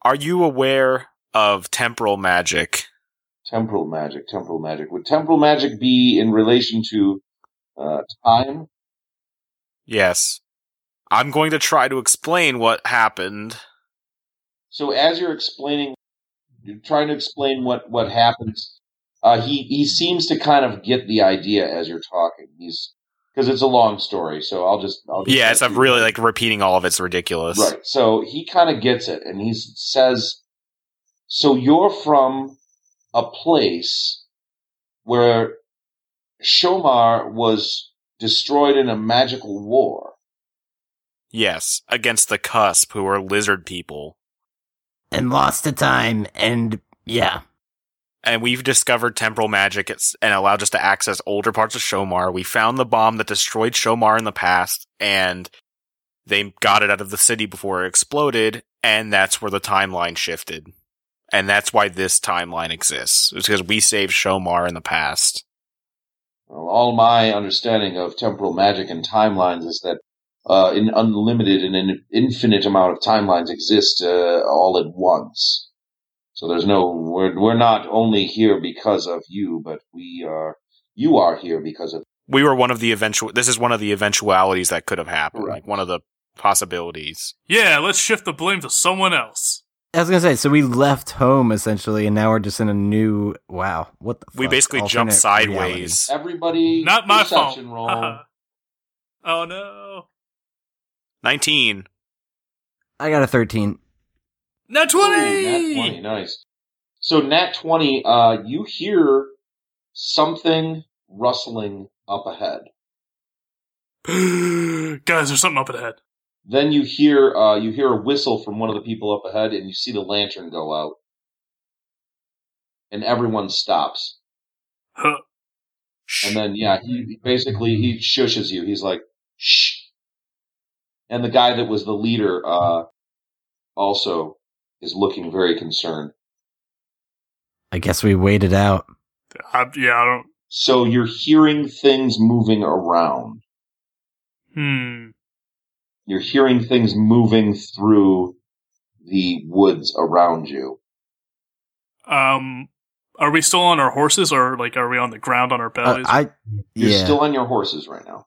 Are you aware of temporal magic? temporal magic, temporal magic. Would temporal magic be in relation to uh, time? Yes. I'm going to try to explain what happened. So as you're explaining, you're trying to explain what what happens. Uh, he he seems to kind of get the idea as you're talking. He's because it's a long story, so I'll just I'll just Yeah, it's I'm really like repeating all of it's ridiculous. Right. So he kind of gets it, and he says, "So you're from a place where Shomar was destroyed in a magical war." Yes, against the cusp, who are lizard people. and lost to time, and yeah, and we've discovered temporal magic and allowed us to access older parts of Shomar. We found the bomb that destroyed Shomar in the past, and they got it out of the city before it exploded, and that's where the timeline shifted. And that's why this timeline exists. It's because we saved Shomar in the past. Well, all my understanding of temporal magic and timelines is that uh, an unlimited and an infinite amount of timelines exist uh, all at once. So there's no we're we're not only here because of you, but we are you are here because of We were one of the eventual. This is one of the eventualities that could have happened. Correct. Like one of the possibilities. Yeah, let's shift the blame to someone else. I was gonna say, so we left home essentially, and now we're just in a new. Wow, what the? We fuck? basically jumped Alternate reality. sideways. everybody. Not my fault. perception roll. <laughs> Oh no. Nineteen. I got a thirteen. Nat Ooh, 20! Nat 20, nice. So Nat 20, uh, you hear something rustling up ahead. <gasps> Guys, there's something up ahead. Then you hear, uh, you hear a whistle from one of the people up ahead and you see the lantern go out. And everyone stops. Huh. And then, yeah, he basically, he shushes you. He's like, shh. And the guy that was the leader, uh, also is looking very concerned. I guess we waited out. I, yeah, I don't. So you're hearing things moving around. Hmm. You're hearing things moving through the woods around you. Um, are we still on our horses, or like, are we on the ground on our Uh, bellies? I You're still on your horses right now.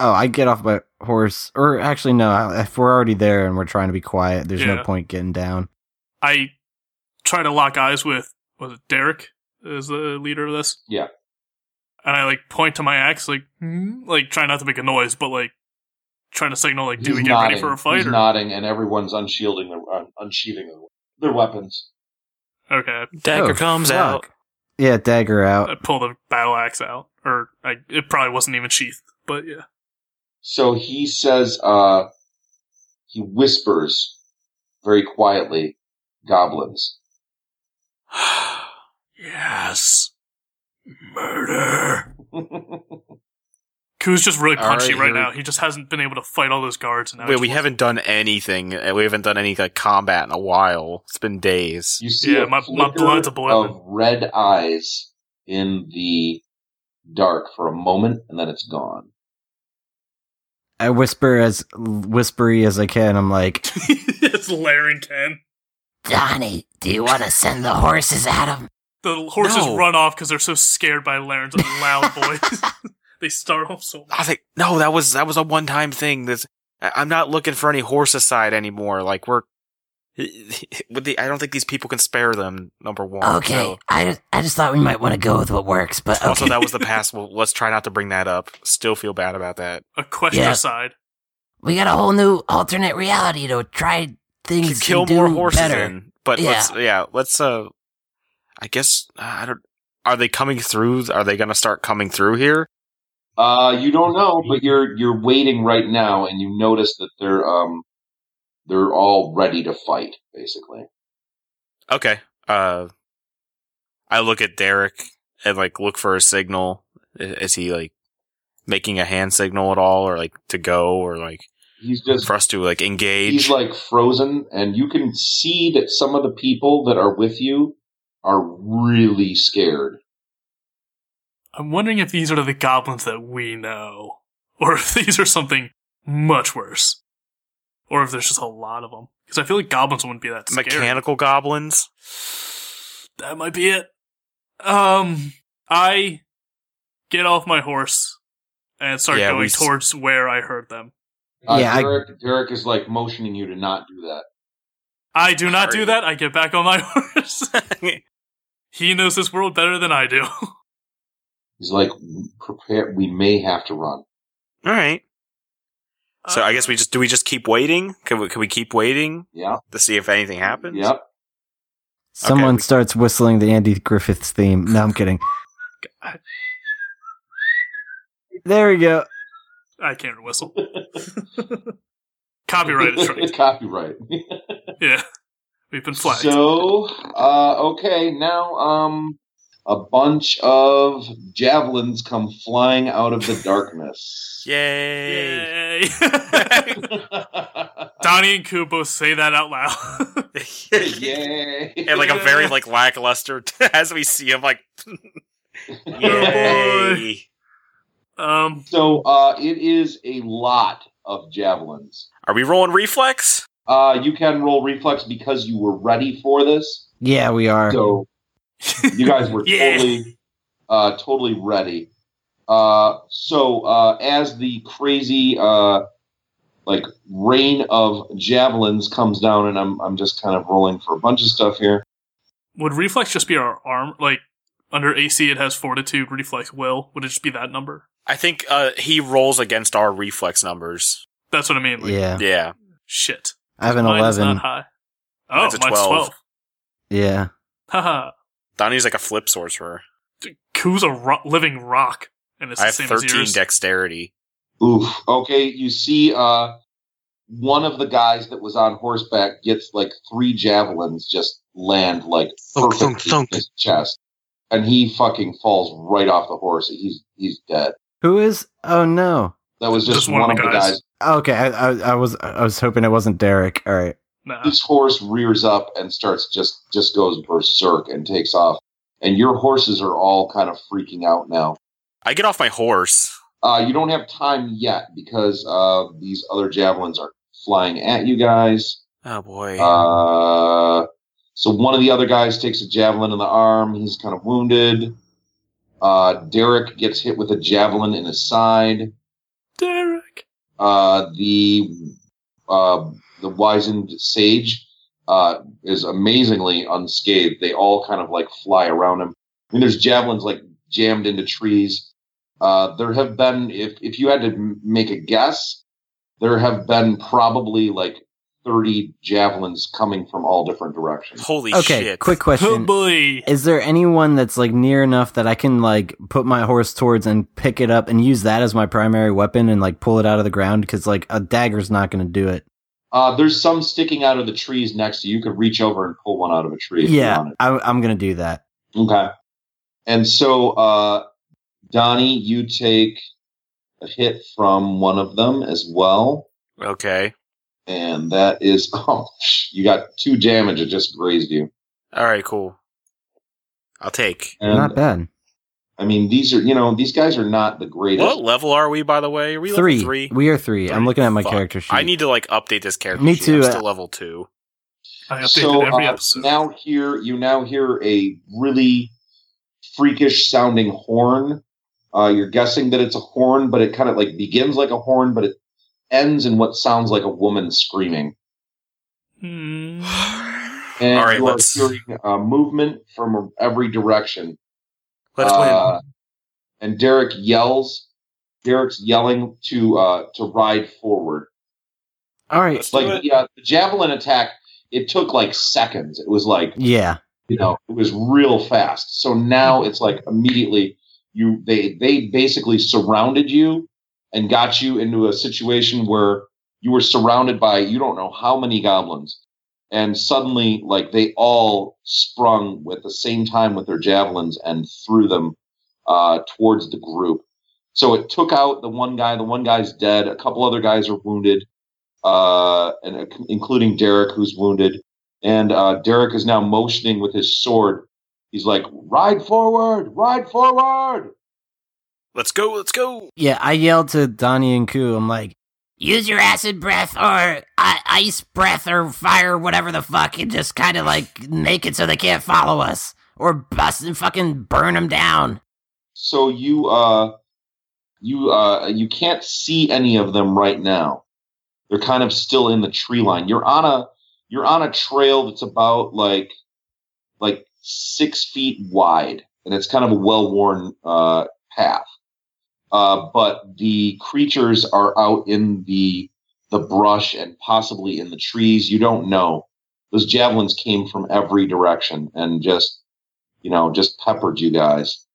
Oh, I get off my horse, or actually no. If we're already there and we're trying to be quiet, there's Yeah. no point getting down. I try to lock eyes with was it Derek is the leader of this. Yeah. and I like point to my axe, like hmm? like try not to make a noise, but like trying to signal, like, do He's we get nodding. ready for a fight? He's Or? nodding, and everyone's unshielding their, uh, unsheathing their, their weapons. Okay, Dagger Oh, comes fuck. out. Yeah, dagger out. I out. pull the battle axe out, or I it probably wasn't even sheathed, but yeah. So he says, uh, he whispers very quietly, goblins. <sighs> Yes, murder. Koo's just really punchy right, right, here- now. He just hasn't been able to fight all those guards. And now Wait, we haven't done anything. uh, We haven't done any like combat in a while. It's been days. You see Yeah, a my- my blood's a-boiling. of red eyes in the dark for a moment, and then it's gone. I whisper as whispery as I can. I'm like, <laughs> it's Laren Ken. Donnie, do you want to send the horses at him? The horses No. run off because they're so scared by Laren's <laughs> loud voice. <laughs> they startle so much. I think no, that was that was a one time thing. This I- I'm not looking for any horse aside anymore. Like we're with the I don't think these people can spare them. Number one. Okay, so- I, just, I just thought we might want to go with what works, but okay. Also, that was the <laughs> past. Well, let's try not to bring that up. Still feel bad about that. A question Yeah. aside. we got a whole new alternate reality to try things. To kill and do more horses better. in, but Yeah. let's yeah, let's uh, I guess uh, I don't. Are they coming through? Are they going to start coming through here? Uh, you don't know, but you're you're waiting right now, and you notice that they're um they're all ready to fight, basically. Okay. Uh, I look at Derek and like look for a signal. Is he like making a hand signal at all, or like to go, or like He's just for us to like engage? he's like frozen, and you can see that some of the people that are with you are really scared. I'm wondering if these are the goblins that we know, or if these are something much worse, or if there's just a lot of them. Because I feel like goblins wouldn't be that scary. Mechanical goblins. That might be it. Um, I get off my horse and start Yeah, we going s- towards where I heard them. Uh, Yeah, I- Derek, Derek is like motioning you to not do that. I do not do that. I get back on my <laughs> horse. <laughs> he knows this world better than I do. He's like, prepare. We may have to run. All right. So I guess we just do we just keep waiting? Can we can we keep waiting Yeah. to see if anything happens? Yep. someone we- starts whistling the Andy Griffiths theme. No, I'm kidding. God. <laughs> There we go. I can't whistle. Copyrighted <laughs> strike. Copyright. <laughs> Yeah, we've been flagged. So, uh, okay, now, um, a bunch of javelins come flying out of the darkness. <laughs> Yay! Yay! <laughs> Donnie and Koo both say that out loud. <laughs> Yay! and like a very like lackluster as we see him like Yay. um, So, uh, it is a lot of javelins. Are we rolling reflex? Uh, you can roll reflex because you were ready for this. Yeah, we are. So, you guys were <laughs> Yeah. totally, uh, totally ready. Uh, so uh, as the crazy, uh, like rain of javelins comes down, and I'm I'm just kind of rolling for a bunch of stuff here. would reflex just be our arm? Like under AC, it has fortitude, reflex, will. Would it just be that number? I think uh he rolls against our reflex numbers. That's what I mean. Like, yeah, Yeah. Shit. I have an Mine is 11. not high. Oh, Mine's a mine's 12. 12. Yeah. Haha. Donnie's like a flip sorcerer. Koo's a ro- living rock. And it's I the have same as 13 yours. dexterity. Oof. Okay, you see, uh, one of the guys that was on horseback gets like three javelins just land like Thunk, perfectly thunk, thunk. in his chest, and he fucking falls right off the horse. He's he's dead. Who is? Oh no. That was just, one, of the guys. Okay, I, I, I was I was hoping it wasn't Derek. All right. Nah. This horse rears up and starts just just goes berserk and takes off, and your horses are all kind of freaking out now. I get off my horse. Uh, you don't have time yet because uh, these other javelins are flying at you guys. Oh boy. Uh, so one of the other guys takes a javelin in the arm. He's kind of wounded. Uh, Derek gets hit with a javelin in his side. Derek. Uh, the uh, the wizened sage uh, is amazingly unscathed. They all kind of like fly around him. I mean, there's javelins like jammed into trees. Uh, there have been, if if you had to make a guess, there have been probably like thirty javelins coming from all different directions. Holy Okay, shit. quick Oh question. boy. Is there anyone that's like near enough that I can like put my horse towards and pick it up and use that as my primary weapon and like pull it out of the ground? Because like a dagger's not going to do it. Uh, there's some sticking out of the trees next to you. You could reach over and pull one out of a tree. Yeah. I, I'm going to do that. Okay. And so, uh, Donnie, you take a hit from one of them as well. Okay. And that is, <laughs> oh, you got two damage. It just grazed you. All right, cool. I'll take. And, not bad. I mean, these are, you know, these guys are not the greatest. What level are we, by the way? Are we Three. level three? We are three. I'm looking at my Fuck. character sheet. I need to like update this character. Me sheet. too, I'm uh, still level two. I updated so every uh, episode. now hear you now hear a really freakish sounding horn. Uh, you're guessing that it's a horn, but it kind of like begins like a horn, but it ends in what sounds like a woman screaming. Hmm. <sighs> And All right, you are let's- hearing uh, movement from every direction. Let's Uh, And Derek yells. Derek's yelling to uh, to ride forward. All right. Let's do Like it. the, uh, the javelin attack, it took like seconds. It was like Yeah. you know it was real fast so now it's like immediately you they they basically surrounded you and got you into a situation where you were surrounded by you don't know how many goblins and suddenly like they all sprung with the same time with their javelins and threw them uh, towards the group so it took out the one guy the one guy's dead a couple other guys are wounded uh, and uh, including derek who's wounded and uh, Derek is now motioning with his sword. He's like, "Ride forward, ride forward!" Let's go. Let's go. Yeah. I yelled to Donnie and Koo. I'm like, Use your acid breath or ice breath or fire, whatever the fuck, and just kind of like make it so they can't follow us. Or bust and fucking burn them down. So you, uh, you, uh, you can't see any of them right now. They're kind of still in the tree line. You're on a, you're on a trail that's about like, like six feet wide, and it's kind of a well-worn uh, path. Uh, but the creatures are out in the the brush and possibly in the trees. You don't know. Those javelins came from every direction and just, you know, just peppered you guys.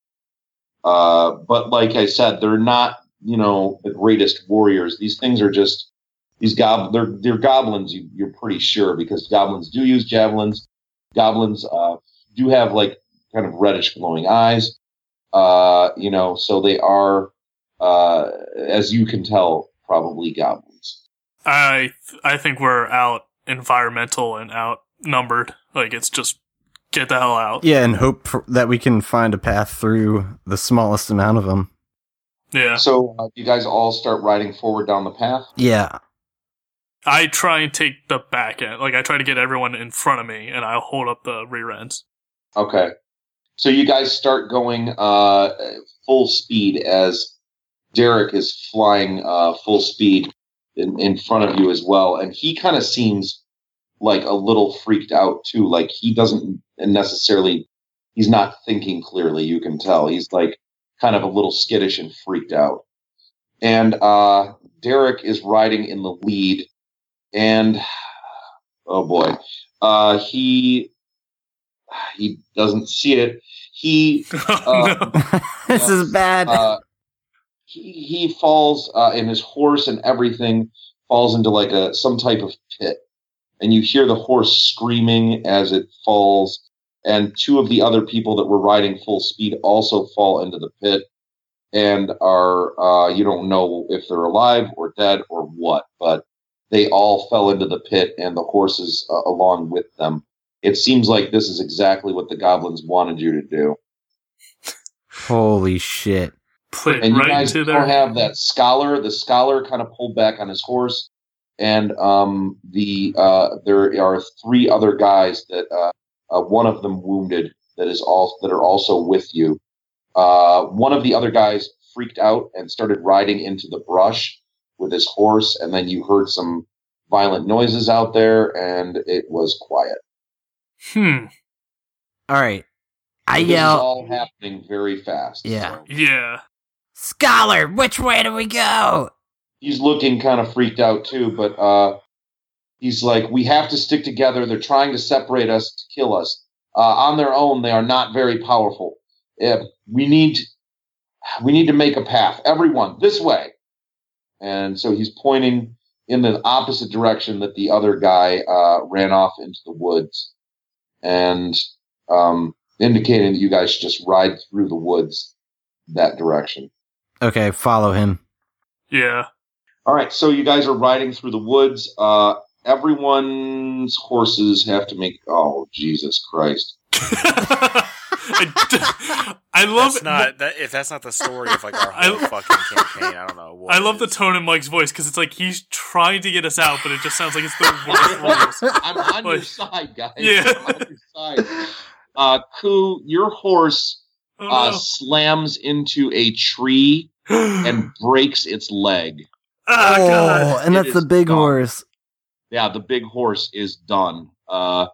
Uh, but like I said, they're not, you know, the greatest warriors. These things are just these gob they're they're goblins. You, you're pretty sure because goblins do use javelins. Goblins uh, do have like kind of reddish glowing eyes. Uh, you know, so they are, uh, as you can tell, probably goblins. I I think we're out environmental and outnumbered. Like it's just get the hell out. yeah, and hope for, that we can find a path through the smallest amount of them. Yeah. So uh, you guys all start riding forward down the path. Yeah. I try and take the back end. Like I try to get everyone in front of me, and I'll hold up the rear ends. Okay. So you guys start going uh, full speed as Derek is flying uh, full speed in, in front of you as well. And he kind of seems like a little freaked out too. Like he doesn't necessarily, he's not thinking clearly. You can tell. He's like kind of a little skittish and freaked out. And uh, Derek is riding in the lead. And oh boy, uh, he he doesn't see it. He <laughs> no. <laughs> this is bad. He he falls uh, and his horse and everything falls into like a some type of pit, and you hear the horse screaming as it falls. And two of the other people that were riding full speed also fall into the pit, and are uh, you don't know if they're alive or dead or what, but they all fell into the pit, and the horses uh, along with them. It seems like this is exactly what the goblins wanted you to do. Holy shit. Put it and you guys into don't there. have that scholar. The scholar kind of pulled back on his horse, and um, the uh, there are three other guys that uh, uh, one of them wounded that is all that are also with you. Uh, one of the other guys freaked out and started riding into the brush with his horse, and then you heard some violent noises out there, and it was quiet. Hmm. All right. I This yell. all happening very fast. Yeah. so. Yeah. Scholar, which way do we go? He's looking kind of freaked out too, but uh, he's like, "We have to stick together. They're trying to separate us to kill us. Uh, on their own, they are not very powerful. We need, we need to make a path. Everyone, this way." And so he's pointing in the opposite direction that the other guy uh, ran off into the woods, and um, indicating that you guys should just ride through the woods that direction. Okay, follow him. Yeah. All right, so you guys are riding through the woods. Uh, everyone's horses have to make. Oh, Jesus Christ! I, <laughs> I love That's not that, if that's not the story of like our I- fucking campaign. I don't know. What I love the tone in Mike's voice because it's like he's trying to get us out, but it just sounds like it's the worst rules. <laughs> I'm on your side, guys. Yeah. I'm on your side. Uh, Koo, your horse Oh, uh, no. slams into a tree and <gasps> breaks its leg. oh god. and It that's the big gone. horse. Yeah, the big horse is done. Uh,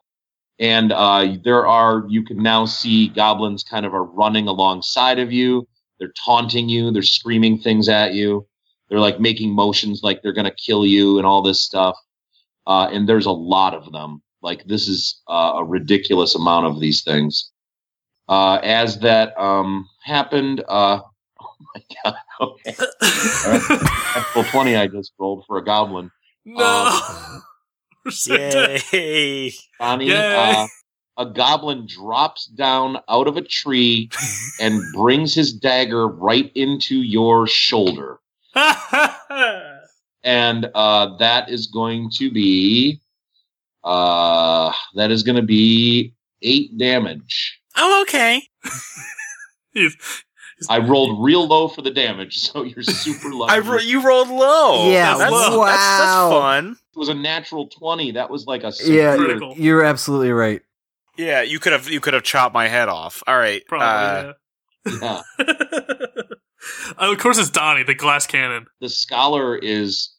and uh, there are you can now see goblins kind of are running alongside of you. They're taunting you. They're screaming things at you. They're like making motions like they're gonna kill you and all this stuff. Uh, and there's a lot of them. Like this is uh, a ridiculous amount of these things. Uh, as that um, happened, uh, <laughs> oh my god! Okay, <laughs> well, twenty I just rolled for a goblin. no. <laughs> We're so dead. Yay! Donnie, Yay. uh, a goblin drops down out of a tree and brings his dagger right into your shoulder. And uh, that is going to be uh, that is going to be eight damage. Oh, okay. <laughs> He's- I rolled real low for the damage, so you're super <laughs> lucky. I ro- you rolled low. Yeah, that's, wow. That's, that's fun. it was a natural twenty. That was like a Yeah, Critical. you're absolutely right. Yeah, you could have you could have chopped my head off. All right. uh, Probably, yeah. yeah. oh, <laughs> of course, it's Donnie, the glass cannon. The scholar is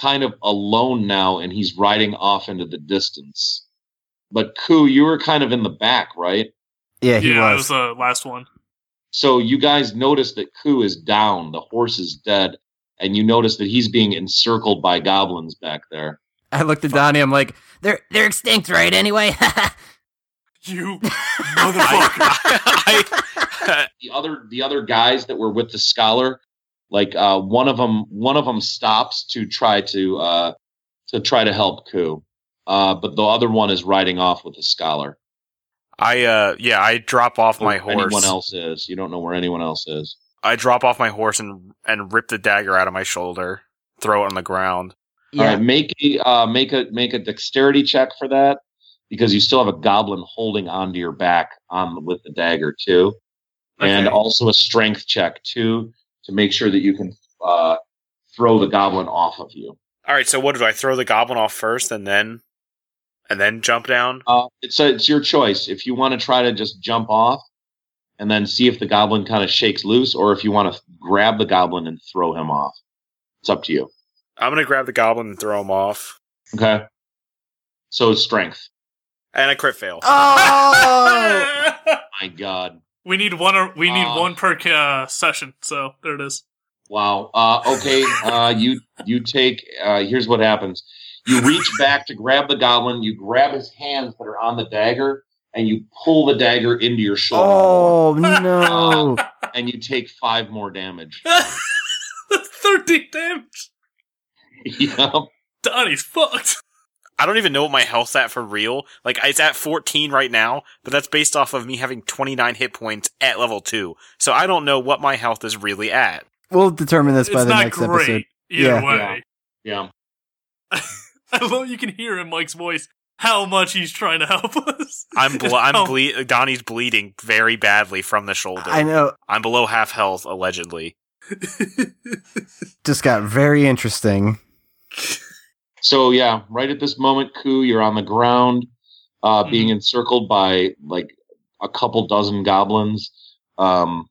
kind of alone now, and he's riding off into the distance. But Koo, you were kind of in the back, right? Yeah, he yeah, it was. was the last one. So you guys notice that Koo is down, the horse is dead, and you notice that he's being encircled by goblins back there. I looked at Donnie. I'm like, They're they're extinct, right? Anyway. <laughs> You <laughs> motherfucker. I, I, The other the other guys that were with the scholar, like uh, one of them one of them stops to try to uh, to try to help Koo, uh, but the other one is riding off with the scholar. I uh yeah, I drop off my Where Anyone horse. else is? You don't know where anyone else is. I drop off my horse and and rip the dagger out of my shoulder, throw it on the ground. All right, make a uh, make a make a dexterity check for that because you still have a goblin holding onto your back on with the dagger too, and also a strength check too to make sure that you can uh, throw the goblin off of you. All right, so what do I throw the goblin off first and then and then jump down? Uh, it's a, it's your choice if you want to try to just jump off and then see if the goblin kind of shakes loose, or if you want to grab the goblin and throw him off. It's up to you. I'm gonna grab the goblin and throw him off, Okay. So strength. and I crit fail. Oh, <laughs> My God. we need one. Or, we need Uh. one per uh, session. So there it is. Wow. Uh, okay. Uh, you you take. Uh, here's what happens. You reach back to grab the goblin. You grab his hands that are on the dagger, and you pull the dagger into your shoulder, oh <laughs> no! and you take five more damage. <laughs> That's thirteen damage. yep. Donnie's fucked. I don't even know what my health's at for real. Like it's at 14 right now, but that's based off of me having 29 hit points at level 2. So I don't know what my health is really at. We'll determine this by it's the next great episode. either Yeah. way. Yeah. <laughs> <laughs> I love you can hear in Mike's voice how much he's trying to help <laughs> us. I'm ble- I'm How- ble- Donnie's bleeding very badly from the shoulder. I know. I'm below half health allegedly. <laughs> Just got very interesting. So yeah, right at this moment, Koo, you're on the ground, uh, being encircled by like a couple dozen goblins. Um,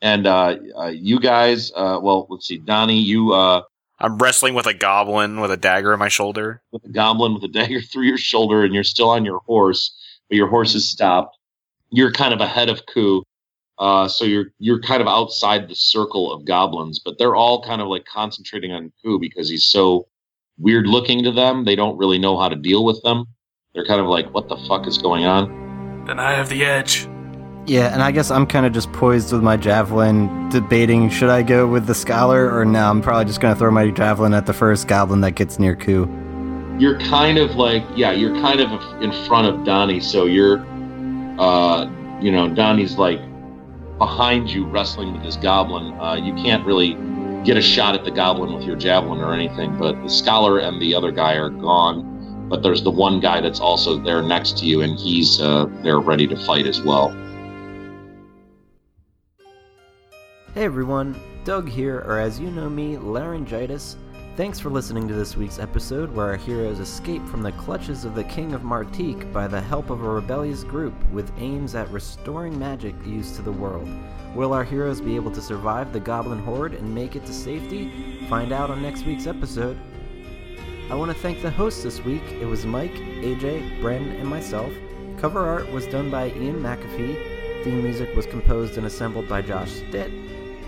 and uh, uh, you guys, uh, well, let's see, Donnie, you uh, I'm wrestling with a goblin with a dagger in my shoulder. with a goblin with a dagger through your shoulder, and you're still on your horse, but your horse is stopped. You're kind of ahead of Koo. Uh, so you're you're kind of outside the circle of goblins, but they're all kind of like concentrating on Koo because he's so weird looking to them. They don't really know how to deal with them. They're kind of like, "What the fuck is going on?" Then I have the edge. Yeah, and I guess I'm kind of just poised with my javelin, debating should I go with the scholar or no. I'm probably just gonna throw my javelin at the first goblin that gets near Koo. You're kind of like, yeah, you're kind of in front of Donnie, so you're, uh, you know, Donnie's like behind you wrestling with this goblin. Uh, you can't really get a shot at the goblin with your javelin or anything, but the scholar and the other guy are gone. But there's the one guy that's also there next to you, and he's uh, there ready to fight as well. Hey everyone, Doug here, or as you know me, Laryngitis. Thanks for listening to this week's episode where our heroes escape from the clutches of the King of Martique by the help of a rebellious group with aims at restoring magic used to the world. Will our heroes be able to survive the Goblin Horde and make it to safety? Find out on next week's episode. I want to thank the hosts this week. It was Mike, AJ, Bren, and myself. Cover art was done by Ian McAfee. Theme music was composed and assembled by Josh Stitt.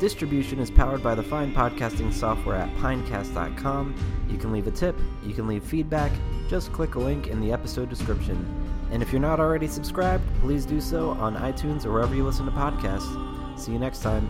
Distribution is powered by the fine podcasting software at pinecast.com. You can leave a tip, you can leave feedback, just click a link in the episode description. And if you're not already subscribed, please do so on iTunes or wherever you listen to podcasts. See you next time.